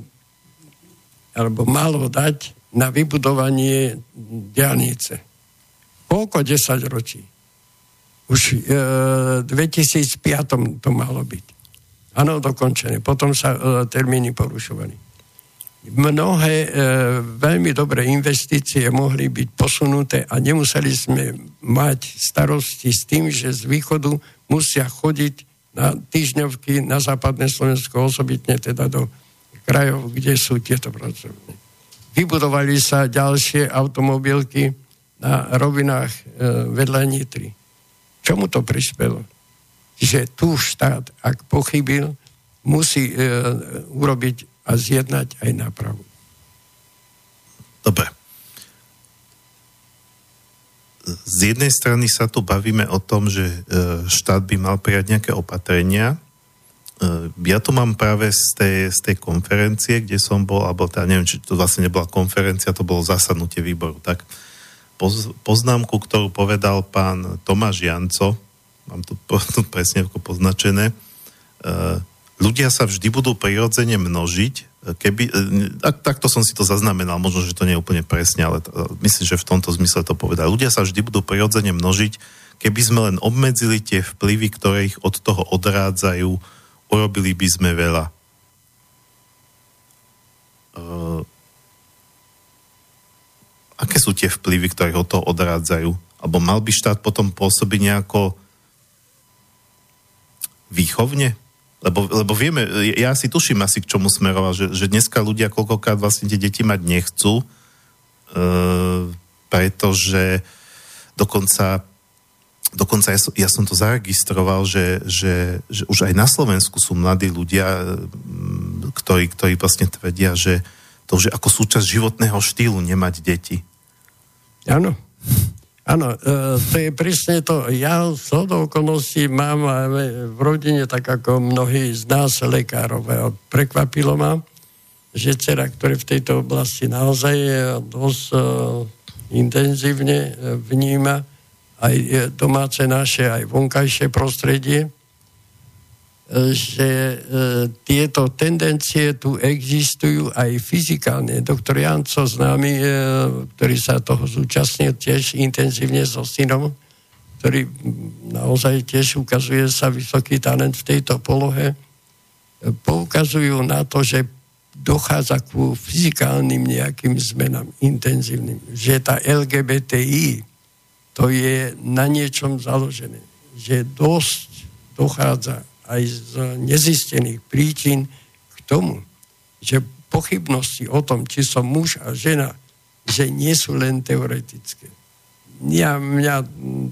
alebo malo dať na vybudovanie diálnice. Koľko 10 ročí? Už uh, v 2005 to malo byť. Áno, dokončené. Potom sa uh, termíny porušovali. Mnohé e, veľmi dobré investície mohli byť posunuté a nemuseli sme mať starosti s tým, že z východu musia chodiť na týždňovky na západné Slovensko, osobitne teda do krajov, kde sú tieto pracovne. Vybudovali sa ďalšie automobilky na rovinách e, vedľa Nitry. Čomu to prispelo? Že tu štát, ak pochybil, musí e, urobiť a zjednať aj nápravu. Dobre z jednej strany sa tu bavíme o tom, že e, štát by mal prijať nejaké opatrenia. E, ja tu mám práve z tej, z tej konferencie, kde som bol, alebo tá, neviem, či to vlastne nebola konferencia, to bolo zasadnutie výboru, tak poznámku, ktorú povedal pán Tomáš Janco, mám tu, tu presne poznačené, e, ľudia sa vždy budú prirodzene množiť, keby, e, tak, takto som si to zaznamenal, možno, že to nie je úplne presne, ale to, myslím, že v tomto zmysle to povedal. Ľudia sa vždy budú prirodzene množiť, keby sme len obmedzili tie vplyvy, ktoré ich od toho odrádzajú, urobili by sme veľa. Uh, aké sú tie vplyvy, ktoré od toho odrádzajú? Alebo mal by štát potom pôsobiť nejako výchovne? Lebo, lebo vieme, ja si tuším asi, k čomu smeroval, že, že dneska ľudia koľkokrát vlastne tie deti mať nechcú, e, pretože dokonca dokonca ja som, ja som to zaregistroval, že, že, že už aj na Slovensku sú mladí ľudia, ktorí, ktorí vlastne tvrdia, že to už je ako súčasť životného štýlu nemať deti. Áno. Áno, e, to je presne to. Ja z toho okolností mám v rodine, tak ako mnohí z nás lekárov. Prekvapilo ma, že dcera, ktorý v tejto oblasti naozaj dosť uh, intenzívne vníma aj domáce naše, aj vonkajšie prostredie, že e, tieto tendencie tu existujú aj fyzikálne. Doktor Janco nami, e, ktorý sa toho zúčastnil tiež intenzívne so synom, ktorý naozaj tiež ukazuje sa vysoký talent v tejto polohe, e, poukazujú na to, že dochádza ku fyzikálnym nejakým zmenám intenzívnym. Že tá LGBTI to je na niečom založené. Že dosť dochádza aj z nezistených príčin k tomu, že pochybnosti o tom, či som muž a žena, že nie sú len teoretické. Ja, mňa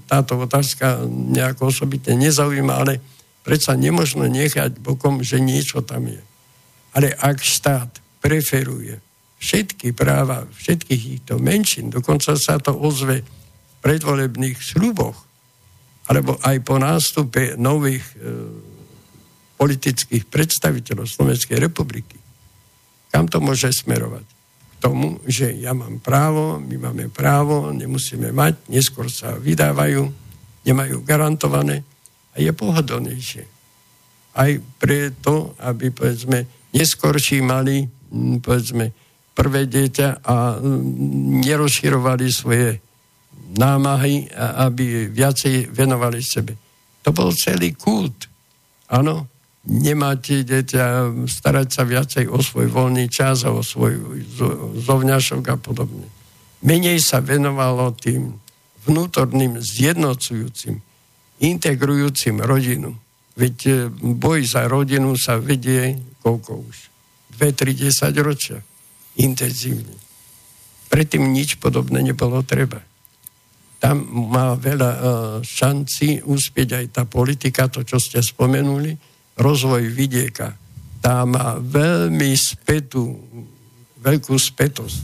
táto otázka nejako osobitne nezaujíma, ale predsa nemožno nechať bokom, že niečo tam je. Ale ak štát preferuje všetky práva všetkých týchto menšín, dokonca sa to ozve v predvolebných sľuboch, alebo aj po nástupe nových e, politických predstaviteľov Slovenskej republiky, kam to môže smerovať? K tomu, že ja mám právo, my máme právo, nemusíme mať, neskôr sa vydávajú, nemajú garantované a je pohodlnejšie. Aj preto, aby povedzme, neskorší mali povedzme, prvé dieťa a nerozširovali svoje námahy, aby viacej venovali sebe. To bol celý kult. Áno, nemať dieťa, starať sa viacej o svoj voľný čas a o svoj zovňašok a podobne. Menej sa venovalo tým vnútorným zjednocujúcim integrujúcim rodinu. Veď e, boj za rodinu sa vedie koľko už? 2-3 10 ročia. Intenzívne. Predtým nič podobné nebolo treba. Tam má veľa uh, šancí uspieť aj tá politika, to, čo ste spomenuli, rozvoj vidieka. Tá má veľmi spätú, veľkú spätosť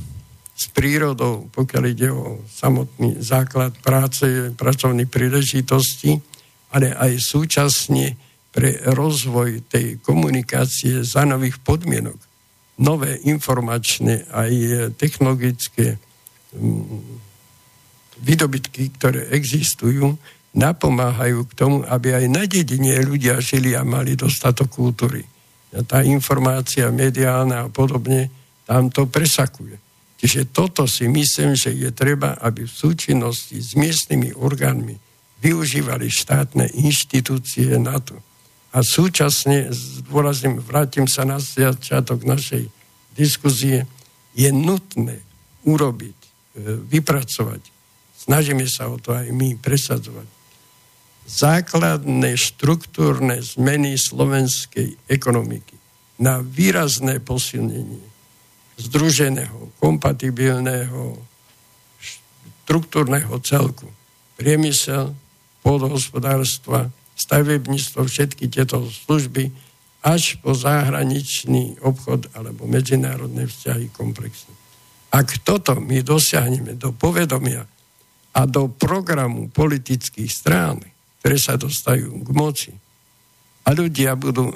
s prírodou, pokiaľ ide o samotný základ práce, pracovnej príležitosti, ale aj súčasne pre rozvoj tej komunikácie za nových podmienok. Nové informačné aj technologické mm, výdobytky, ktoré existujú, napomáhajú k tomu, aby aj na dedine ľudia žili a mali dostatok kultúry. A tá informácia mediálna a podobne tam to presakuje. Čiže toto si myslím, že je treba, aby v súčinnosti s miestnymi orgánmi využívali štátne inštitúcie na to. A súčasne, zdôrazním, vrátim sa na začiatok našej diskuzie, je nutné urobiť, e, vypracovať Snažíme sa o to aj my presadzovať. Základné štruktúrne zmeny slovenskej ekonomiky na výrazné posilnenie združeného, kompatibilného štruktúrneho celku. Priemysel, pôdohospodárstva, stavebníctvo, všetky tieto služby, až po zahraničný obchod alebo medzinárodné vzťahy komplexne. Ak toto my dosiahneme do povedomia a do programu politických strán, ktoré sa dostajú k moci. A ľudia budú e,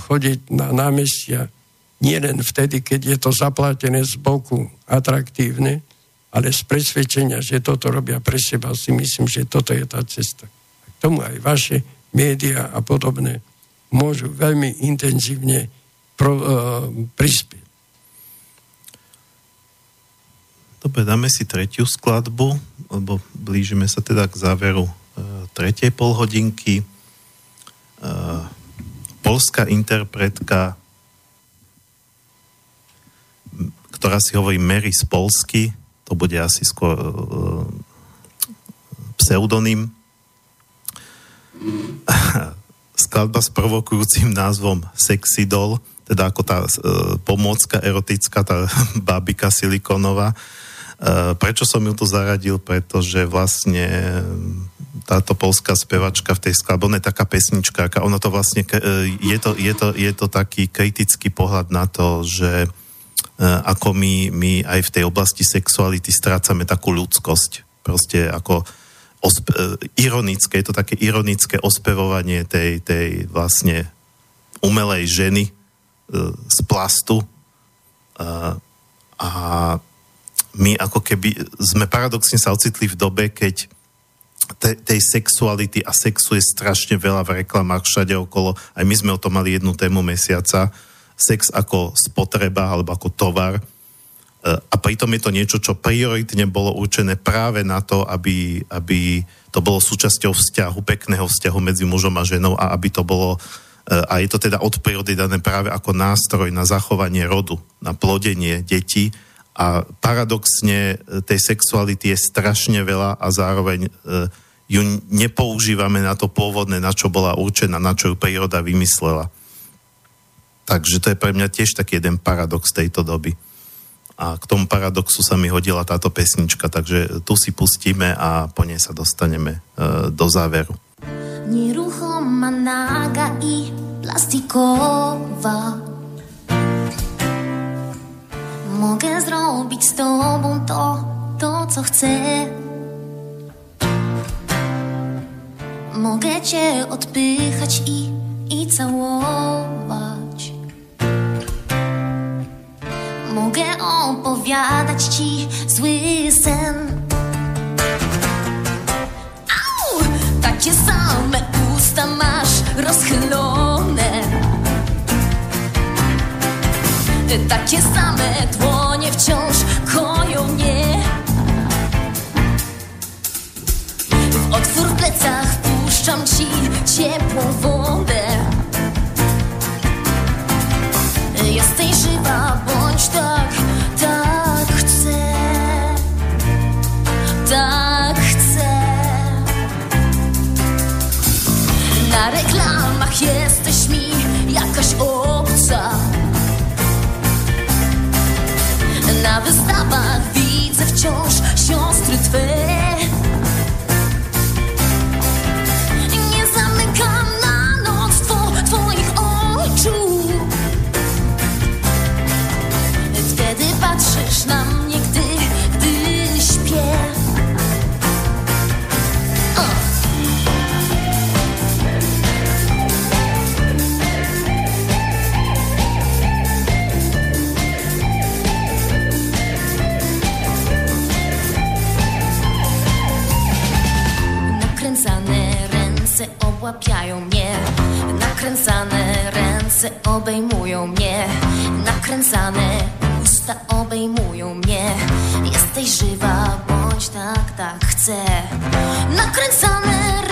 chodiť na námestia nielen vtedy, keď je to zaplatené z boku atraktívne, ale z presvedčenia, že toto robia pre seba, si myslím, že toto je tá cesta. K tomu aj vaše médiá a podobné môžu veľmi intenzívne pro, uh, prispieť. Dobre, dáme si tretiu skladbu, lebo blížime sa teda k záveru tretej polhodinky. E, polská interpretka, ktorá si hovorí Mary z Polsky, to bude asi skôr e, pseudonym. Skladba s provokujúcim názvom Sexy Doll, teda ako tá e, pomôcka erotická, tá bábika silikonová, prečo som ju tu zaradil? Pretože vlastne eh, táto polská spevačka v tej je taká pesnička, ona to vlastne, eh, je to, je, to, je to taký kritický pohľad na to, že ako my, my aj v tej oblasti sexuality strácame takú ľudskosť. Proste ako ospe, ironické, je to také ironické ospevovanie tej, tej vlastne umelej ženy z plastu a my ako keby sme paradoxne sa ocitli v dobe, keď te, tej sexuality a sexu je strašne veľa v reklamách všade okolo. Aj my sme o tom mali jednu tému mesiaca. Sex ako spotreba alebo ako tovar. E, a pritom je to niečo, čo prioritne bolo určené práve na to, aby, aby to bolo súčasťou vzťahu, pekného vzťahu medzi mužom a ženou a aby to bolo e, a je to teda od prírody dané práve ako nástroj na zachovanie rodu, na plodenie detí a paradoxne e, tej sexuality je strašne veľa a zároveň e, ju nepoužívame na to pôvodné, na čo bola určená, na čo ju príroda vymyslela. Takže to je pre mňa tiež taký jeden paradox tejto doby. A k tomu paradoxu sa mi hodila táto pesnička, takže tu si pustíme a po nej sa dostaneme e, do záveru. Nieruchoma naga i plastikowa Mogę zrobić z tobą to, to co chcę. Mogę cię odpychać i, i całować. Mogę opowiadać ci zły sen. Au! Takie same usta masz rozchylone takie same dłonie wciąż koją mnie. W otwór plecach puszczam ci ciepłą wodę. Jesteś żywa, bądź tak, tak chcę. Tak chcę. Na reklamach jesteś mi jakaś obca. Na wystawach. Widzę wciąż siostry twe. Nie zamykam na noc twoich oczu. Wtedy patrzysz na mnie Łapiają mnie. Nakręcane ręce obejmują mnie. Nakręcane usta obejmują mnie. Jesteś żywa, bądź tak, tak chcę. Nakręcane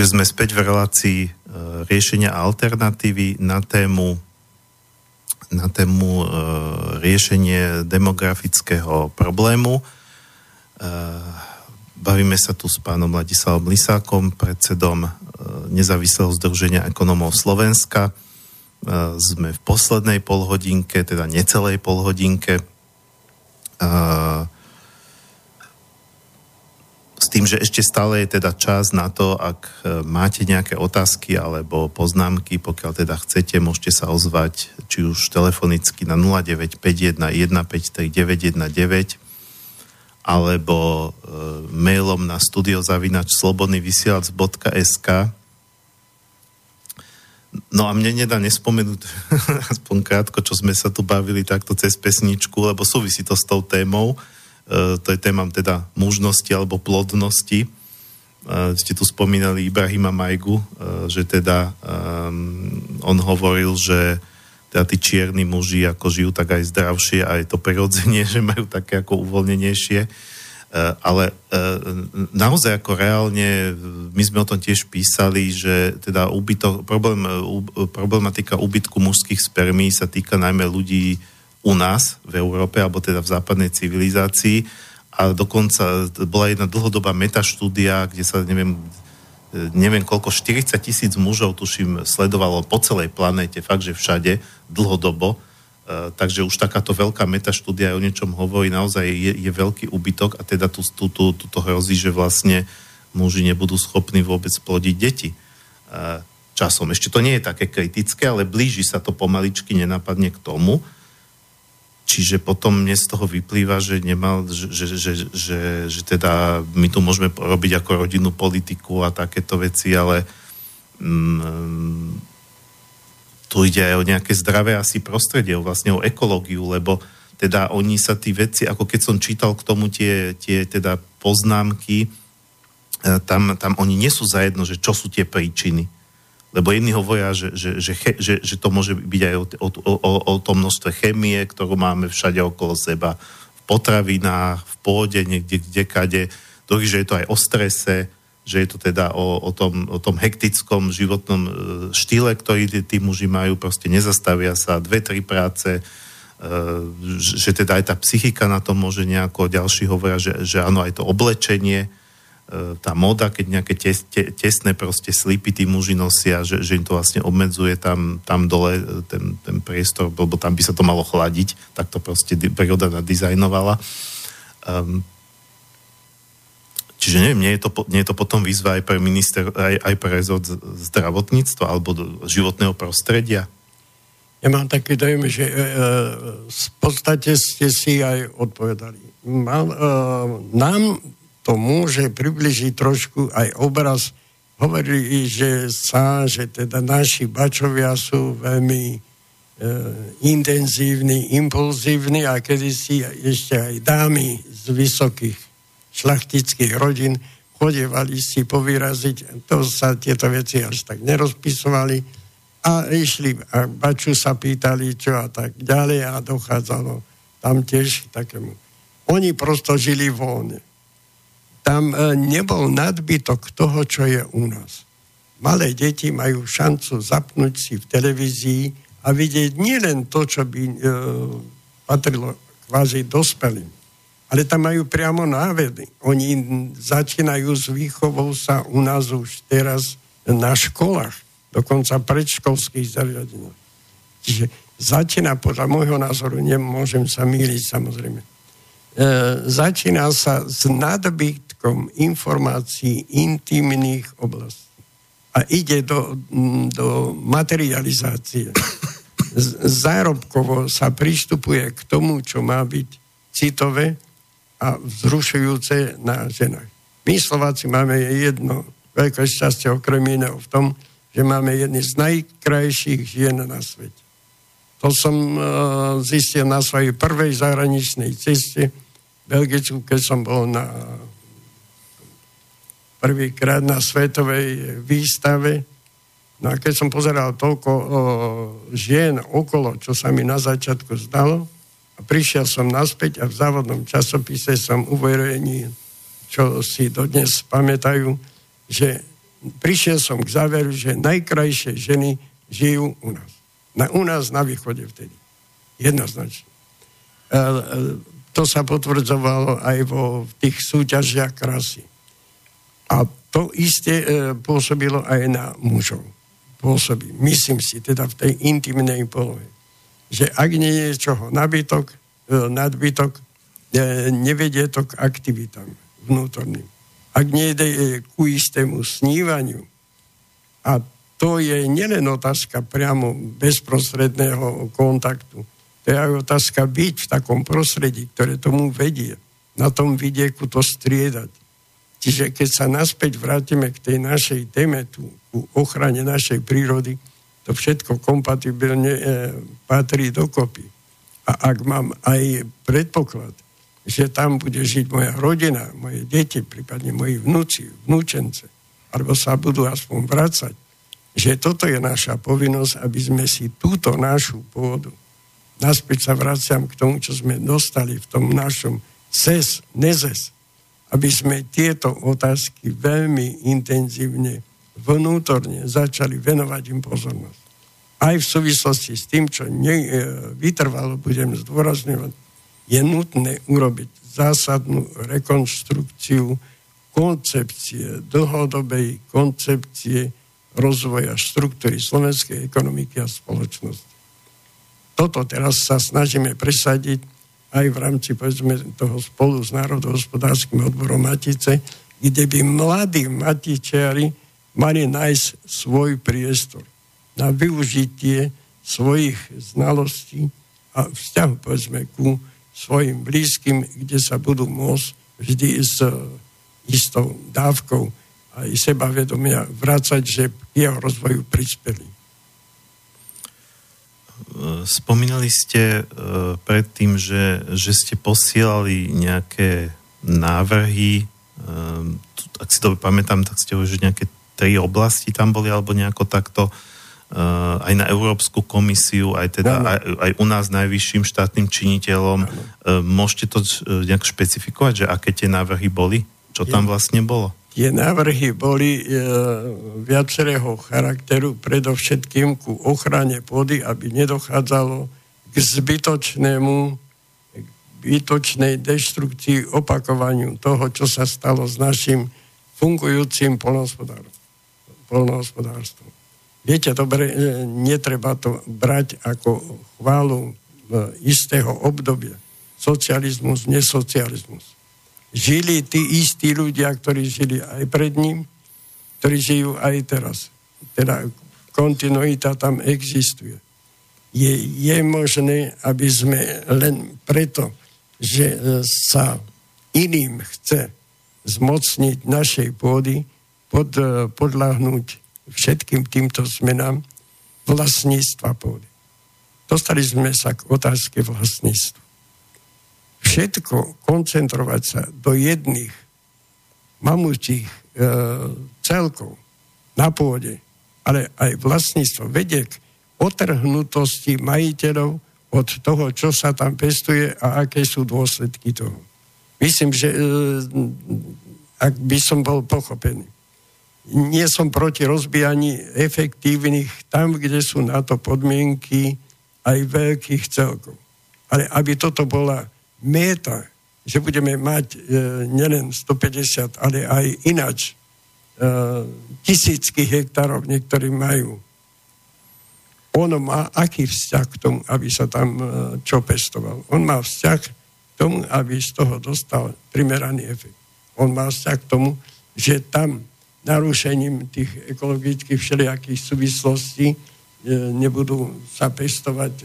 Takže sme späť v relácii e, riešenia alternatívy na tému na tému e, riešenie demografického problému. E, bavíme sa tu s pánom Ladislavom Lisákom, predsedom Nezávislého združenia ekonomov Slovenska. Sme v poslednej polhodinke, teda necelej polhodinke. E, tým, že ešte stále je teda čas na to, ak e, máte nejaké otázky alebo poznámky, pokiaľ teda chcete, môžete sa ozvať či už telefonicky na 0951 153 919 alebo e, mailom na studiozavinač slobodnyvysielac.sk No a mne nedá nespomenúť aspoň krátko, čo sme sa tu bavili takto cez pesničku, lebo súvisí to s tou témou. E, to je téma teda mužnosti alebo plodnosti. E, ste tu spomínali Ibrahima Majgu, e, že teda on hovoril, že teda tí čierni muži ako žijú tak aj zdravšie a je to prirodzenie, že majú také ako uvoľnenejšie. Ale naozaj ako reálne, my sme o tom tiež písali, že teda ubytok, problém, problematika ubytku mužských spermí sa týka najmä ľudí u nás v Európe, alebo teda v západnej civilizácii. A dokonca bola jedna dlhodobá metaštúdia, kde sa, neviem, neviem koľko, 40 tisíc mužov, tuším, sledovalo po celej planéte, fakt, že všade, dlhodobo. Uh, takže už takáto veľká metaštúdia o niečom hovorí, naozaj je, je veľký úbytok a teda tu, tu, tu, tu to hrozí, že vlastne muži nebudú schopní vôbec plodiť deti. Uh, časom. Ešte to nie je také kritické, ale blíži sa to pomaličky nenapadne k tomu. Čiže potom mne z toho vyplýva, že, nemal, že, že, že, že, že teda my tu môžeme robiť ako rodinnú politiku a takéto veci, ale mm, tu ide aj o nejaké zdravé asi prostredie, vlastne o ekológiu, lebo teda oni sa tí veci, ako keď som čítal k tomu tie, tie teda poznámky, e, tam, tam oni nie sú zajedno, že čo sú tie príčiny lebo jedni hovoria, že, že, že, že, že to môže byť aj o, o, o, o tom množstve chemie, ktorú máme všade okolo seba, v potravinách, v pôde, niekde, kde kade, druhý, že je to aj o strese, že je to teda o, o, tom, o tom hektickom životnom e, štýle, ktorý tí, muži majú, proste nezastavia sa, dve, tri práce, e, že teda aj tá psychika na to môže nejako, ďalší hovoria, že, že áno, aj to oblečenie, tá moda, keď nejaké tes, te, tesné proste slipy tí muži nosia, že, že im to vlastne obmedzuje tam, tam dole e, ten, ten priestor, lebo tam by sa to malo chladiť, tak to proste príroda nadizajnovala. Um, čiže neviem, nie je, to, nie je to potom výzva aj pre minister, aj, aj pre rezort zdravotníctva alebo životného prostredia? Ja mám taký dojem, že e, e, v podstate ste si aj odpovedali. Mám, e, nám to môže približiť trošku aj obraz. Hovorili, že sa, že teda naši bačovia sú veľmi e, intenzívni, impulzívni a kedysi ešte aj dámy z vysokých šlachtických rodín chodievali si povyraziť. To sa tieto veci až tak nerozpisovali a išli a baču sa pýtali, čo a tak ďalej a dochádzalo tam tiež takému. Oni prosto žili voľne tam e, nebol nadbytok toho, čo je u nás. Malé deti majú šancu zapnúť si v televízii a vidieť nielen to, čo by e, patrilo kvázi dospelým, ale tam majú priamo návedy. Oni začínajú s výchovou sa u nás už teraz na školách, dokonca predškolských zariadeniach. Čiže začína podľa môjho názoru, nemôžem sa míliť samozrejme, e, začína sa s nadbytkom informácií intimných oblastí a ide do, do materializácie. Zárobkovo sa pristupuje k tomu, čo má byť citové a vzrušujúce na ženách. My Slováci máme jedno veľké šťastie okrem iného v tom, že máme jedny z najkrajších žien na svete. To som uh, zistil na svojej prvej zahraničnej ceste v Belgicku, keď som bol na prvýkrát na svetovej výstave. No a keď som pozeral toľko uh, žien okolo, čo sa mi na začiatku zdalo, a prišiel som naspäť a v závodnom časopise som uverejnil, čo si dodnes pamätajú, že prišiel som k záveru, že najkrajšie ženy žijú u nás. Na, u nás na východe vtedy. Jednoznačne. E, e, to sa potvrdzovalo aj vo v tých súťažiach krásy. A to isté e, pôsobilo aj na mužov. Pôsobí, myslím si, teda v tej intimnej polohe. Že ak nie je čoho nabytok, e, nadbytok, e, nevedie to k aktivitám vnútorným. Ak nie je ku istému snívaniu, a to je nielen otázka priamo bezprostredného kontaktu. To je aj otázka byť v takom prostredí, ktoré tomu vedie. Na tom vidieku to striedať. Čiže keď sa naspäť vrátime k tej našej téme, tu, ku ochrane našej prírody, to všetko kompatibilne e, patrí dokopy. A ak mám aj predpoklad, že tam bude žiť moja rodina, moje deti, prípadne moji vnúci, vnúčence, alebo sa budú aspoň vrácať, že toto je naša povinnosť, aby sme si túto našu pôdu, naspäť sa vraciam k tomu, čo sme dostali v tom našom ses, nezes, aby sme tieto otázky veľmi intenzívne vnútorne začali venovať im pozornosť. Aj v súvislosti s tým, čo ne, e, vytrvalo budem zdôrazňovať, je nutné urobiť zásadnú rekonstrukciu koncepcie, dlhodobej koncepcie rozvoja štruktúry slovenskej ekonomiky a spoločnosti. Toto teraz sa snažíme presadiť aj v rámci povedzme, toho spolu s národohospodárským odborom Matice, kde by mladí matičiari mali nájsť svoj priestor na využitie svojich znalostí a vzťahu povedzme ku svojim blízkym, kde sa budú môcť vždy s istou dávkou aj sebavedomia vrácať, že jeho rozvoju prispeli. Spomínali ste uh, predtým, že, že ste posielali nejaké návrhy, um, ak si to pamätám, tak ste už nejaké tri oblasti tam boli, alebo nejako takto, uh, aj na Európsku komisiu, aj teda aj, aj u nás najvyšším štátnym činiteľom. Môžete to nejak špecifikovať, že aké tie návrhy boli? Čo tam vlastne bolo? Tie návrhy boli e, viacerého charakteru, predovšetkým ku ochrane pôdy, aby nedochádzalo k zbytočnému, k zbytočnej deštrukcii, opakovaniu toho, čo sa stalo s našim fungujúcim polnohospodárstvom. Viete, dobre, e, netreba to brať ako chválu e, istého obdobia. Socializmus, nesocializmus žili tí istí ľudia, ktorí žili aj pred ním, ktorí žijú aj teraz. Teda kontinuita tam existuje. Je, je možné, aby sme len preto, že sa iným chce zmocniť našej pôdy, pod, podľahnúť všetkým týmto zmenám vlastníctva pôdy. Dostali sme sa k otázke vlastníctva všetko koncentrovať sa do jedných mamutích e, celkov na pôde, ale aj vlastníctvo vedie k otrhnutosti majiteľov od toho, čo sa tam pestuje a aké sú dôsledky toho. Myslím, že e, ak by som bol pochopený. Nie som proti rozbijaní efektívnych tam, kde sú na to podmienky aj veľkých celkov. Ale aby toto bola meta, že budeme mať e, nielen 150, ale aj inač e, tisícky hektárov niektorí majú. On má aký vzťah k tomu, aby sa tam e, čo pestoval? On má vzťah k tomu, aby z toho dostal primeraný efekt. On má vzťah k tomu, že tam narušením tých ekologických všelijakých súvislostí e, nebudú sa pestovať e,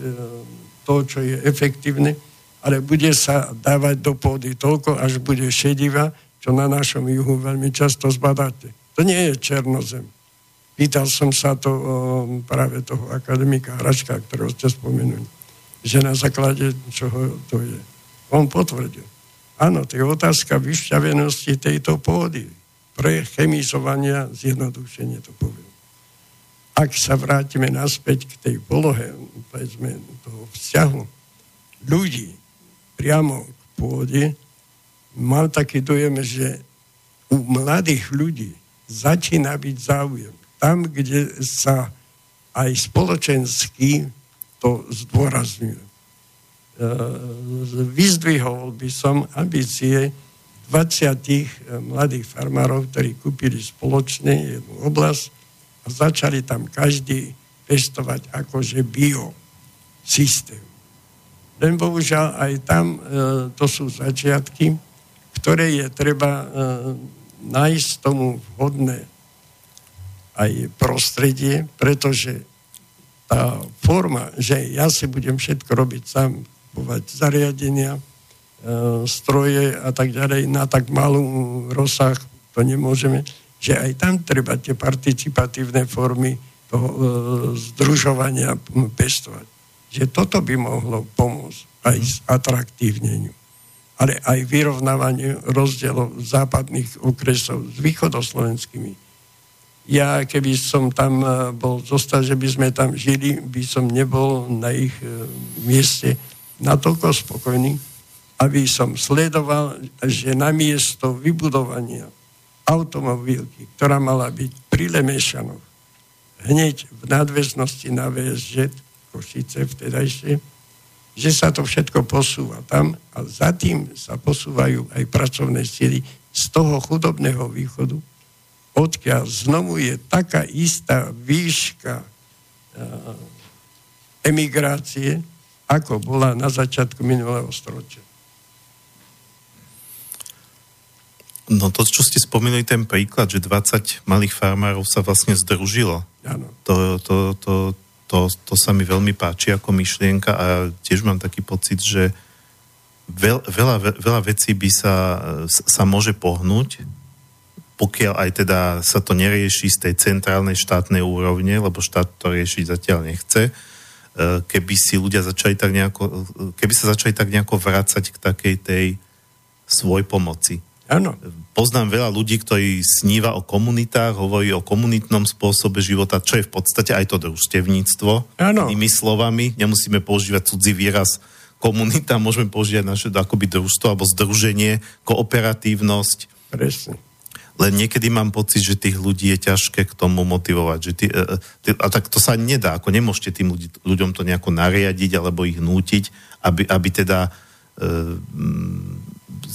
to, čo je efektívne, ale bude sa dávať do pôdy toľko, až bude šediva, čo na našom juhu veľmi často zbadáte. To nie je černozem. Pýtal som sa to o, práve toho akademika Hračka, ktorého ste spomenuli, že na základe čoho to je. On potvrdil. Áno, to je otázka vyšťavenosti tejto pôdy. Pre chemizovania zjednodušenie to poviem. Ak sa vrátime naspäť k tej polohe, povedzme, toho vzťahu ľudí priamo k pôde, mal taký dojem, že u mladých ľudí začína byť záujem. Tam, kde sa aj spoločensky to zdôrazňuje. E, vyzdvihol by som ambície 20 mladých farmárov, ktorí kúpili spoločne jednu oblasť a začali tam každý pestovať akože bio systém. Len bohužiaľ aj tam e, to sú začiatky, ktoré je treba e, nájsť tomu vhodné aj prostredie, pretože tá forma, že ja si budem všetko robiť sám, kupovať zariadenia, e, stroje a tak ďalej na tak malú rozsah, to nemôžeme že aj tam treba tie participatívne formy toho e, združovania pestovať. Že toto by mohlo pomôcť aj s atraktívneniu, ale aj vyrovnávaniu rozdielov západných okresov s východoslovenskými. Ja, keby som tam e, bol zostať, že by sme tam žili, by som nebol na ich e, mieste natoľko spokojný, aby som sledoval, že na miesto vybudovania automobilky, ktorá mala byť pri Lemešanoch, hneď v nadväznosti na VSŽ, Košice vtedajšie, že sa to všetko posúva tam a za tým sa posúvajú aj pracovné síly z toho chudobného východu, odkiaľ znovu je taká istá výška e, emigrácie, ako bola na začiatku minulého storočia. No to, čo ste spomínali, ten príklad, že 20 malých farmárov sa vlastne združilo. Áno. To, to, to, to, to sa mi veľmi páči ako myšlienka a tiež mám taký pocit, že veľ, veľa, veľa vecí by sa, sa môže pohnúť, pokiaľ aj teda sa to nerieši z tej centrálnej štátnej úrovne, lebo štát to riešiť zatiaľ nechce, e, keby si ľudia začali tak nejako, keby sa začali tak nejako vrácať k takej tej svoj pomoci Áno. Poznám veľa ľudí, ktorí sníva o komunitách, hovorí o komunitnom spôsobe života, čo je v podstate aj to družstevníctvo. Áno. Inými slovami, nemusíme používať cudzí výraz komunita, môžeme používať naše akoby družstvo alebo združenie, kooperatívnosť. Presne. Len niekedy mám pocit, že tých ľudí je ťažké k tomu motivovať. Že ty, e, ty, a tak to sa nedá, ako nemôžete tým ľudí, ľuďom to nejako nariadiť alebo ich nútiť, aby, aby teda e,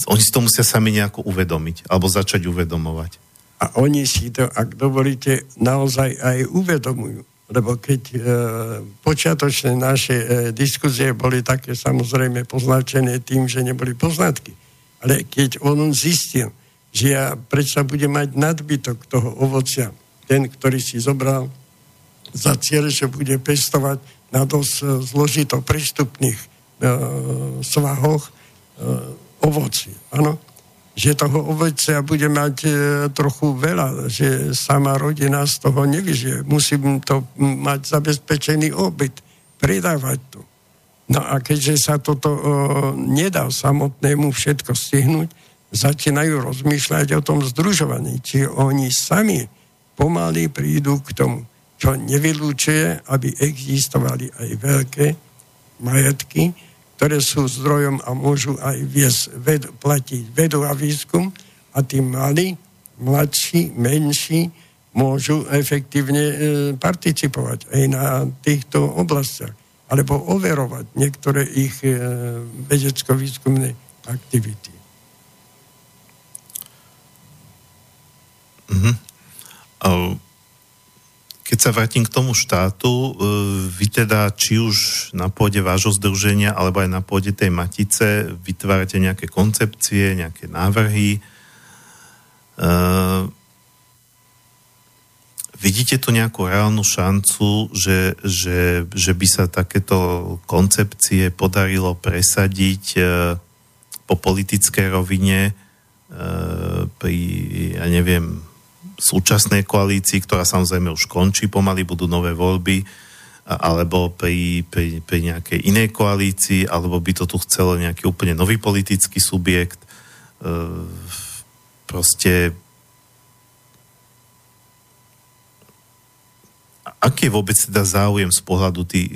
oni si to musia sami nejako uvedomiť, alebo začať uvedomovať. A oni si to, ak dovolíte, naozaj aj uvedomujú. Lebo keď e, počiatočné naše e, diskuzie boli také samozrejme poznačené tým, že neboli poznatky. Ale keď on zistil, že ja predsa budem mať nadbytok toho ovocia, ten, ktorý si zobral za cieľ, že bude pestovať na dosť e, zložito prístupných e, svahoch, e, ovoci. Áno? Že toho ovocia bude mať e, trochu veľa, že sama rodina z toho nevyžije. Musím to mať zabezpečený obyt, predávať to. No a keďže sa toto e, nedá samotnému všetko stihnúť, začínajú rozmýšľať o tom združovaní. Či oni sami pomaly prídu k tomu, čo nevylúčuje, aby existovali aj veľké majetky, ktoré sú zdrojom a môžu aj viesť ved, platiť vedu a výskum, A tí mali, mladší, menší, môžu efektívne e, participovať aj na týchto oblastiach. Alebo overovať niektoré ich e, vedecko-výskumné aktivity. Mhm. A Keď sa vrátim k tomu štátu, e, vy teda či už na pôde vášho združenia alebo aj na pôde tej matice vytvárate nejaké koncepcie, nejaké návrhy. E, vidíte tu nejakú reálnu šancu, že, že, že by sa takéto koncepcie podarilo presadiť e, po politickej rovine pri, ja neviem, súčasnej koalícii, ktorá samozrejme už končí, pomaly budú nové voľby, alebo pri, pri, pri nejakej inej koalícii, alebo by to tu chcelo nejaký úplne nový politický subjekt. E, proste aký je vôbec teda záujem z pohľadu tý, e,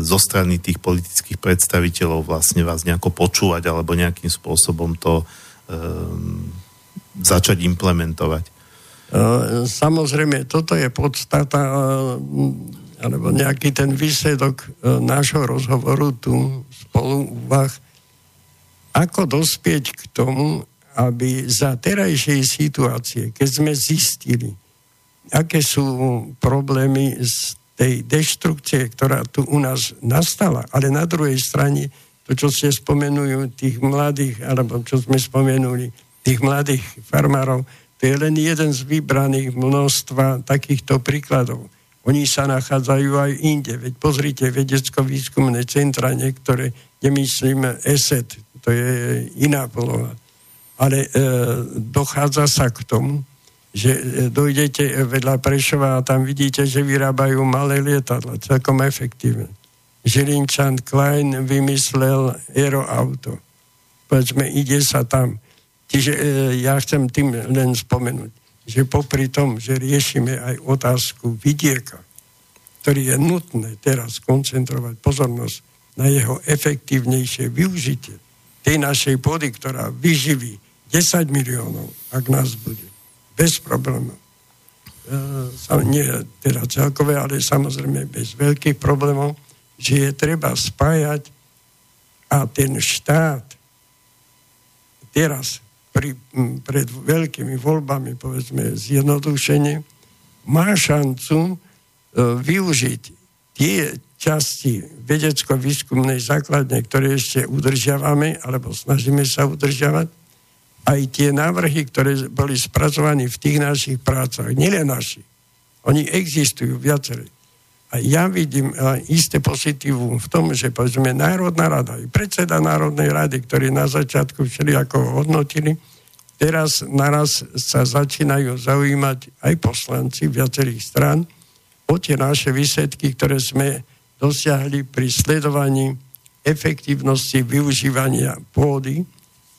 zo strany tých politických predstaviteľov vlastne vás nejako počúvať alebo nejakým spôsobom to um, začať implementovať? Eh, samozrejme, toto je podstata eh, alebo nejaký ten výsledok eh, nášho rozhovoru tu spolu úvah, ako dospieť k tomu, aby za terajšej situácie, keď sme zistili, aké sú problémy z tej deštrukcie, ktorá tu u nás nastala, ale na druhej strane to, čo ste spomenujú tých mladých, alebo čo sme spomenuli, tých mladých farmárov, to je len jeden z vybraných množstva takýchto príkladov. Oni sa nachádzajú aj inde. Veď pozrite, vedecko-výskumné centra, niektoré, nemyslím ESET, to je iná poloha. Ale e, dochádza sa k tomu, že e, dojdete vedľa Prešova a tam vidíte, že vyrábajú malé lietadla, celkom efektívne. Žilinčan Klein vymyslel aeroauto. Povedzme, ide sa tam Čiže e, ja chcem tým len spomenúť, že popri tom, že riešime aj otázku vidieka, ktorý je nutné teraz koncentrovať pozornosť na jeho efektívnejšie využitie tej našej pôdy, ktorá vyživí 10 miliónov, ak nás bude, bez problémov. E, nie teda celkové, ale samozrejme bez veľkých problémov, že je treba spájať a ten štát teraz pri, pred veľkými voľbami, povedzme zjednodušenie, má šancu e, využiť tie časti vedecko-výskumnej základne, ktoré ešte udržiavame, alebo snažíme sa udržiavať, aj tie návrhy, ktoré boli spracované v tých našich prácach, nielen naši. Oni existujú viaceré. Ja vidím isté pozitívum v tom, že povedzme Národná rada, i predseda Národnej rady, ktorí na začiatku všelijako hodnotili, teraz naraz sa začínajú zaujímať aj poslanci viacerých stran o tie naše výsledky, ktoré sme dosiahli pri sledovaní efektívnosti využívania pôdy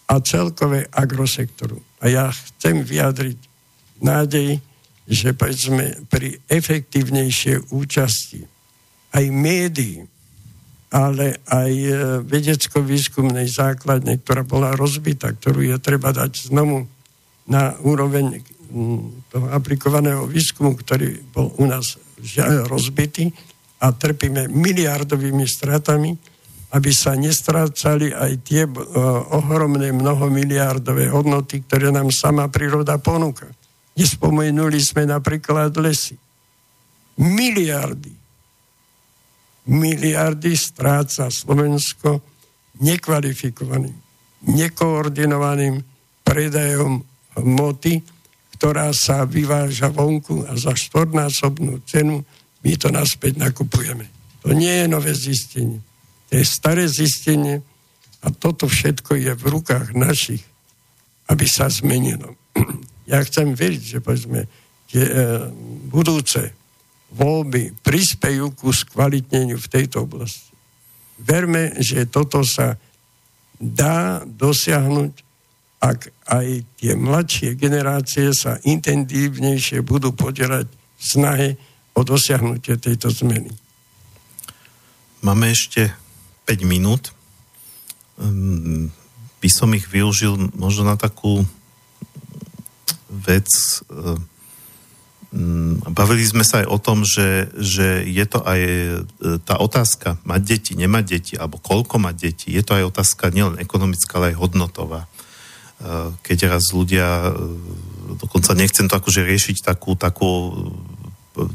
a celkové agrosektoru. A ja chcem vyjadriť nádej, že povedzme pri efektívnejšej účasti aj médií, ale aj e, vedecko-výskumnej základne, ktorá bola rozbitá, ktorú je treba dať znovu na úroveň toho aplikovaného výskumu, ktorý bol u nás rozbitý a trpíme miliardovými stratami, aby sa nestrácali aj tie e, ohromné mnohomiliardové hodnoty, ktoré nám sama príroda ponúka. Nespomenuli sme napríklad lesy. Miliardy. Miliardy stráca Slovensko nekvalifikovaným, nekoordinovaným predajom hmoty, ktorá sa vyváža vonku a za štvornásobnú cenu my to naspäť nakupujeme. To nie je nové zistenie. To je staré zistenie a toto všetko je v rukách našich, aby sa zmenilo. Ja chcem veriť, že povedzme, tie e, budúce voľby prispejú ku skvalitneniu v tejto oblasti. Verme, že toto sa dá dosiahnuť, ak aj tie mladšie generácie sa intenzívnejšie budú podielať v snahe o dosiahnutie tejto zmeny. Máme ešte 5 minút. Hm, by som ich využil možno na takú vec. E, mm, bavili sme sa aj o tom, že, že je to aj e, tá otázka mať deti, nemať deti, alebo koľko mať deti, je to aj otázka nielen ekonomická, ale aj hodnotová. E, keď raz ľudia, dokonca nechcem to akože riešiť takú, takú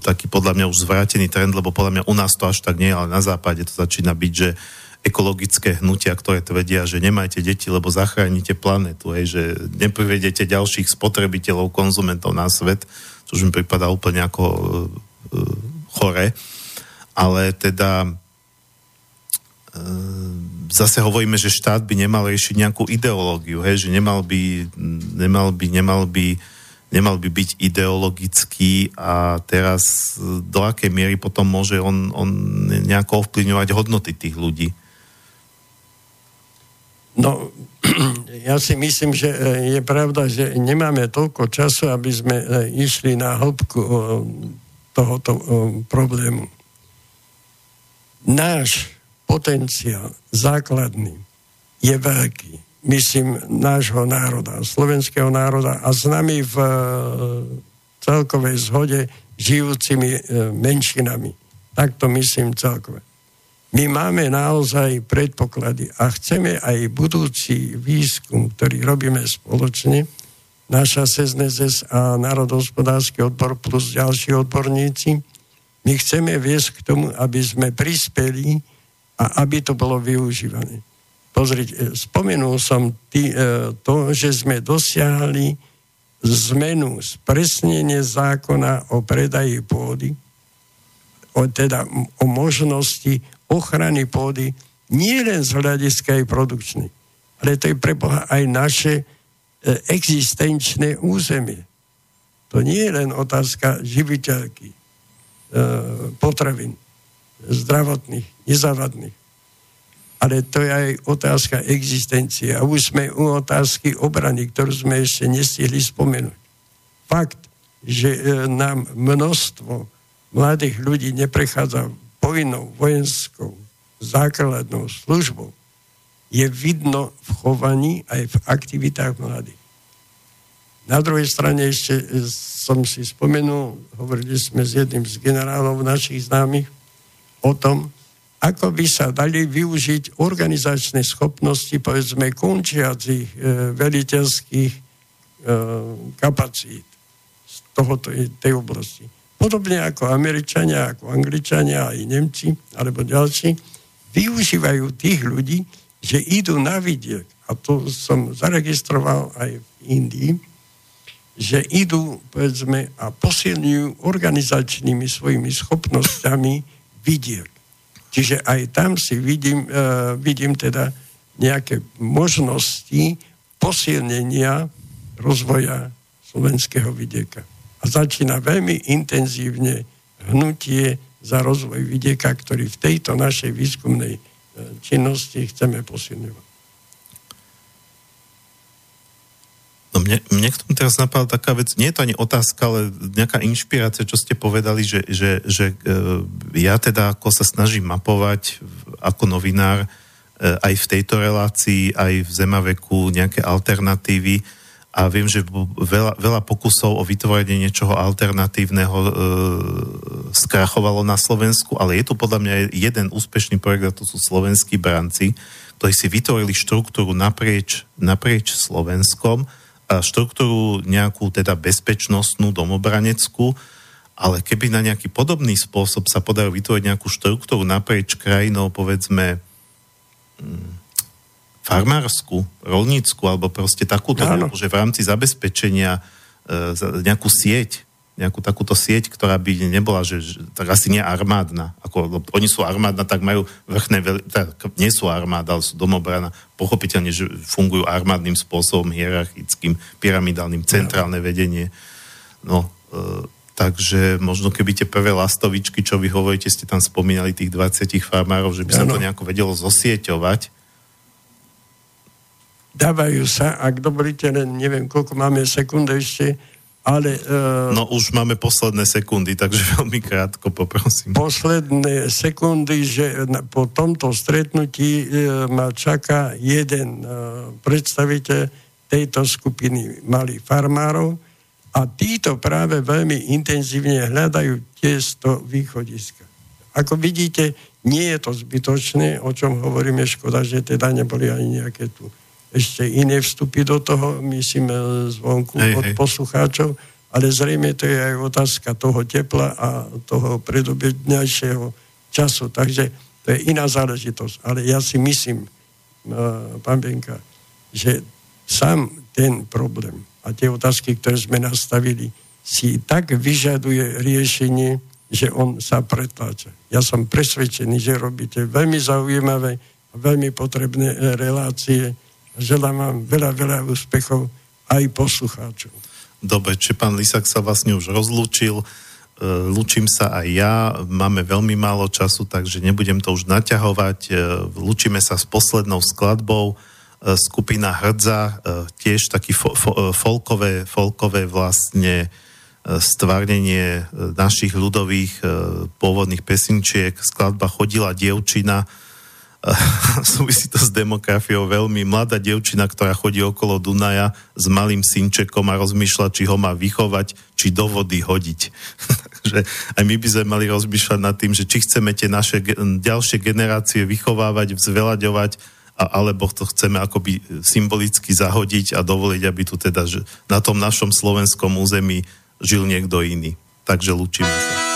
taký podľa mňa už zvrátený trend, lebo podľa mňa u nás to až tak nie, ale na západe to začína byť, že ekologické hnutia, ktoré tvrdia, že nemajte deti, lebo zachránite planetu, hej, že neprivedete ďalších spotrebiteľov, konzumentov na svet, čo mi pripadá úplne ako uh, chore. Ale teda uh, zase hovoríme, že štát by nemal riešiť nejakú ideológiu, hej, že nemal by, nemal by, nemal by nemal by byť ideologický a teraz do akej miery potom môže on, on nejako ovplyvňovať hodnoty tých ľudí. No, ja si myslím, že e, je pravda, že nemáme toľko času, aby sme e, išli na hĺbku e, tohoto problému. Náš potenciál základný je veľký. Myslím, nášho národa, slovenského národa a s nami v celkovej zhode žijúcimi menšinami. Tak to myslím celkové. My máme naozaj predpoklady a chceme aj budúci výskum, ktorý robíme spoločne, naša SESNEZES a Národohospodársky odbor plus ďalší odborníci, my chceme viesť k tomu, aby sme prispeli a aby to bolo využívané. Pozrite, spomenul som tý, e, to, že sme dosiahli zmenu, spresnenie zákona o predaji pôdy, o, teda o možnosti ochrany pôdy nie len z hľadiska aj produkčnej, ale to je pre Boha aj naše e, existenčné územie. To nie je len otázka živiteľky, e, potravín, zdravotných, nezávadných, ale to je aj otázka existencie. A už sme u otázky obrany, ktorú sme ešte nestihli spomenúť. Fakt, že e, nám množstvo mladých ľudí neprechádza povinnou vojenskou základnou službou je vidno v chovaní aj v aktivitách mladých. Na druhej strane ešte e, som si spomenul, hovorili sme s jedným z generálov našich známych o tom, ako by sa dali využiť organizačné schopnosti, povedzme, končiacich e, veliteľských e, kapacít z tohoto, tej oblasti podobne ako Američania, ako Angličania, aj Nemci, alebo ďalší, využívajú tých ľudí, že idú na vidiek. A to som zaregistroval aj v Indii, že idú, povedzme, a posilňujú organizačnými svojimi schopnosťami vidiek. Čiže aj tam si vidím, uh, vidím teda nejaké možnosti posilnenia rozvoja slovenského vidieka a začína veľmi intenzívne hnutie za rozvoj vidieka, ktorý v tejto našej výskumnej e, činnosti chceme posilňovať. No mne, mne k tomu teraz napadla taká vec, nie je to ani otázka, ale nejaká inšpirácia, čo ste povedali, že, že, že e, ja teda ako sa snažím mapovať ako novinár e, aj v tejto relácii, aj v Zemaveku nejaké alternatívy, a viem, že veľa, veľa pokusov o vytvorenie niečoho alternatívneho e, skrachovalo na Slovensku, ale je tu podľa mňa jeden úspešný projekt a to sú slovenskí branci, ktorí si vytvorili štruktúru naprieč, naprieč Slovenskom, a štruktúru nejakú teda bezpečnostnú, domobraneckú, ale keby na nejaký podobný spôsob sa podarí vytvoriť nejakú štruktúru naprieč krajinou, povedzme, mm, farmárskú, rolnícku, alebo proste takúto, nejakú, že v rámci zabezpečenia e, nejakú sieť, nejakú takúto sieť, ktorá by nebola, že, že tak asi nie armádna. Ako, oni sú armádna, tak majú vrchné, tak nie sú armáda, ale sú domobrana. Pochopiteľne, že fungujú armádnym spôsobom, hierarchickým, pyramidálnym, centrálne vedenie. No, e, takže možno keby tie prvé lastovičky, čo vy hovoríte, ste tam spomínali tých 20 farmárov, že by sa to nejako vedelo zosieťovať, dávajú sa, ak dovolíte, len neviem, koľko máme sekúnd ešte, ale... Uh, no už máme posledné sekundy, takže veľmi krátko poprosím. Posledné sekundy, že na, po tomto stretnutí uh, ma čaká jeden uh, predstaviteľ tejto skupiny malých farmárov A títo práve veľmi intenzívne hľadajú tiež to východiska. Ako vidíte, nie je to zbytočné, o čom hovoríme, škoda, že teda neboli ani nejaké tu ešte iné vstupy do toho, myslím, zvonku Hej, od hej. poslucháčov, ale zrejme to je aj otázka toho tepla a toho predobednejšieho času. Takže to je iná záležitosť. Ale ja si myslím, uh, pán Benka, že sám ten problém a tie otázky, ktoré sme nastavili, si tak vyžaduje riešenie, že on sa pretláča. Ja som presvedčený, že robíte veľmi zaujímavé a veľmi potrebné relácie. Želám vám veľa, veľa úspechov aj poslucháčov. Dobre, či pán Lisak sa vlastne už rozlúčil, e, lúčim sa aj ja, máme veľmi málo času, takže nebudem to už naťahovať. E, Lúčime sa s poslednou skladbou, e, skupina Hrdza, tiež taký fo, fo, folkové, folkové vlastne stvárnenie našich ľudových pôvodných pesničiek. Skladba Chodila dievčina, súvisí to s demografiou veľmi. Mladá devčina, ktorá chodí okolo Dunaja s malým synčekom a rozmýšľa, či ho má vychovať, či do vody hodiť. Takže aj my by sme mali rozmýšľať nad tým, že či chceme tie naše ďalšie generácie vychovávať, vzvelaďovať, alebo to chceme akoby symbolicky zahodiť a dovoliť, aby tu teda že na tom našom slovenskom území žil niekto iný. Takže lúčime sa.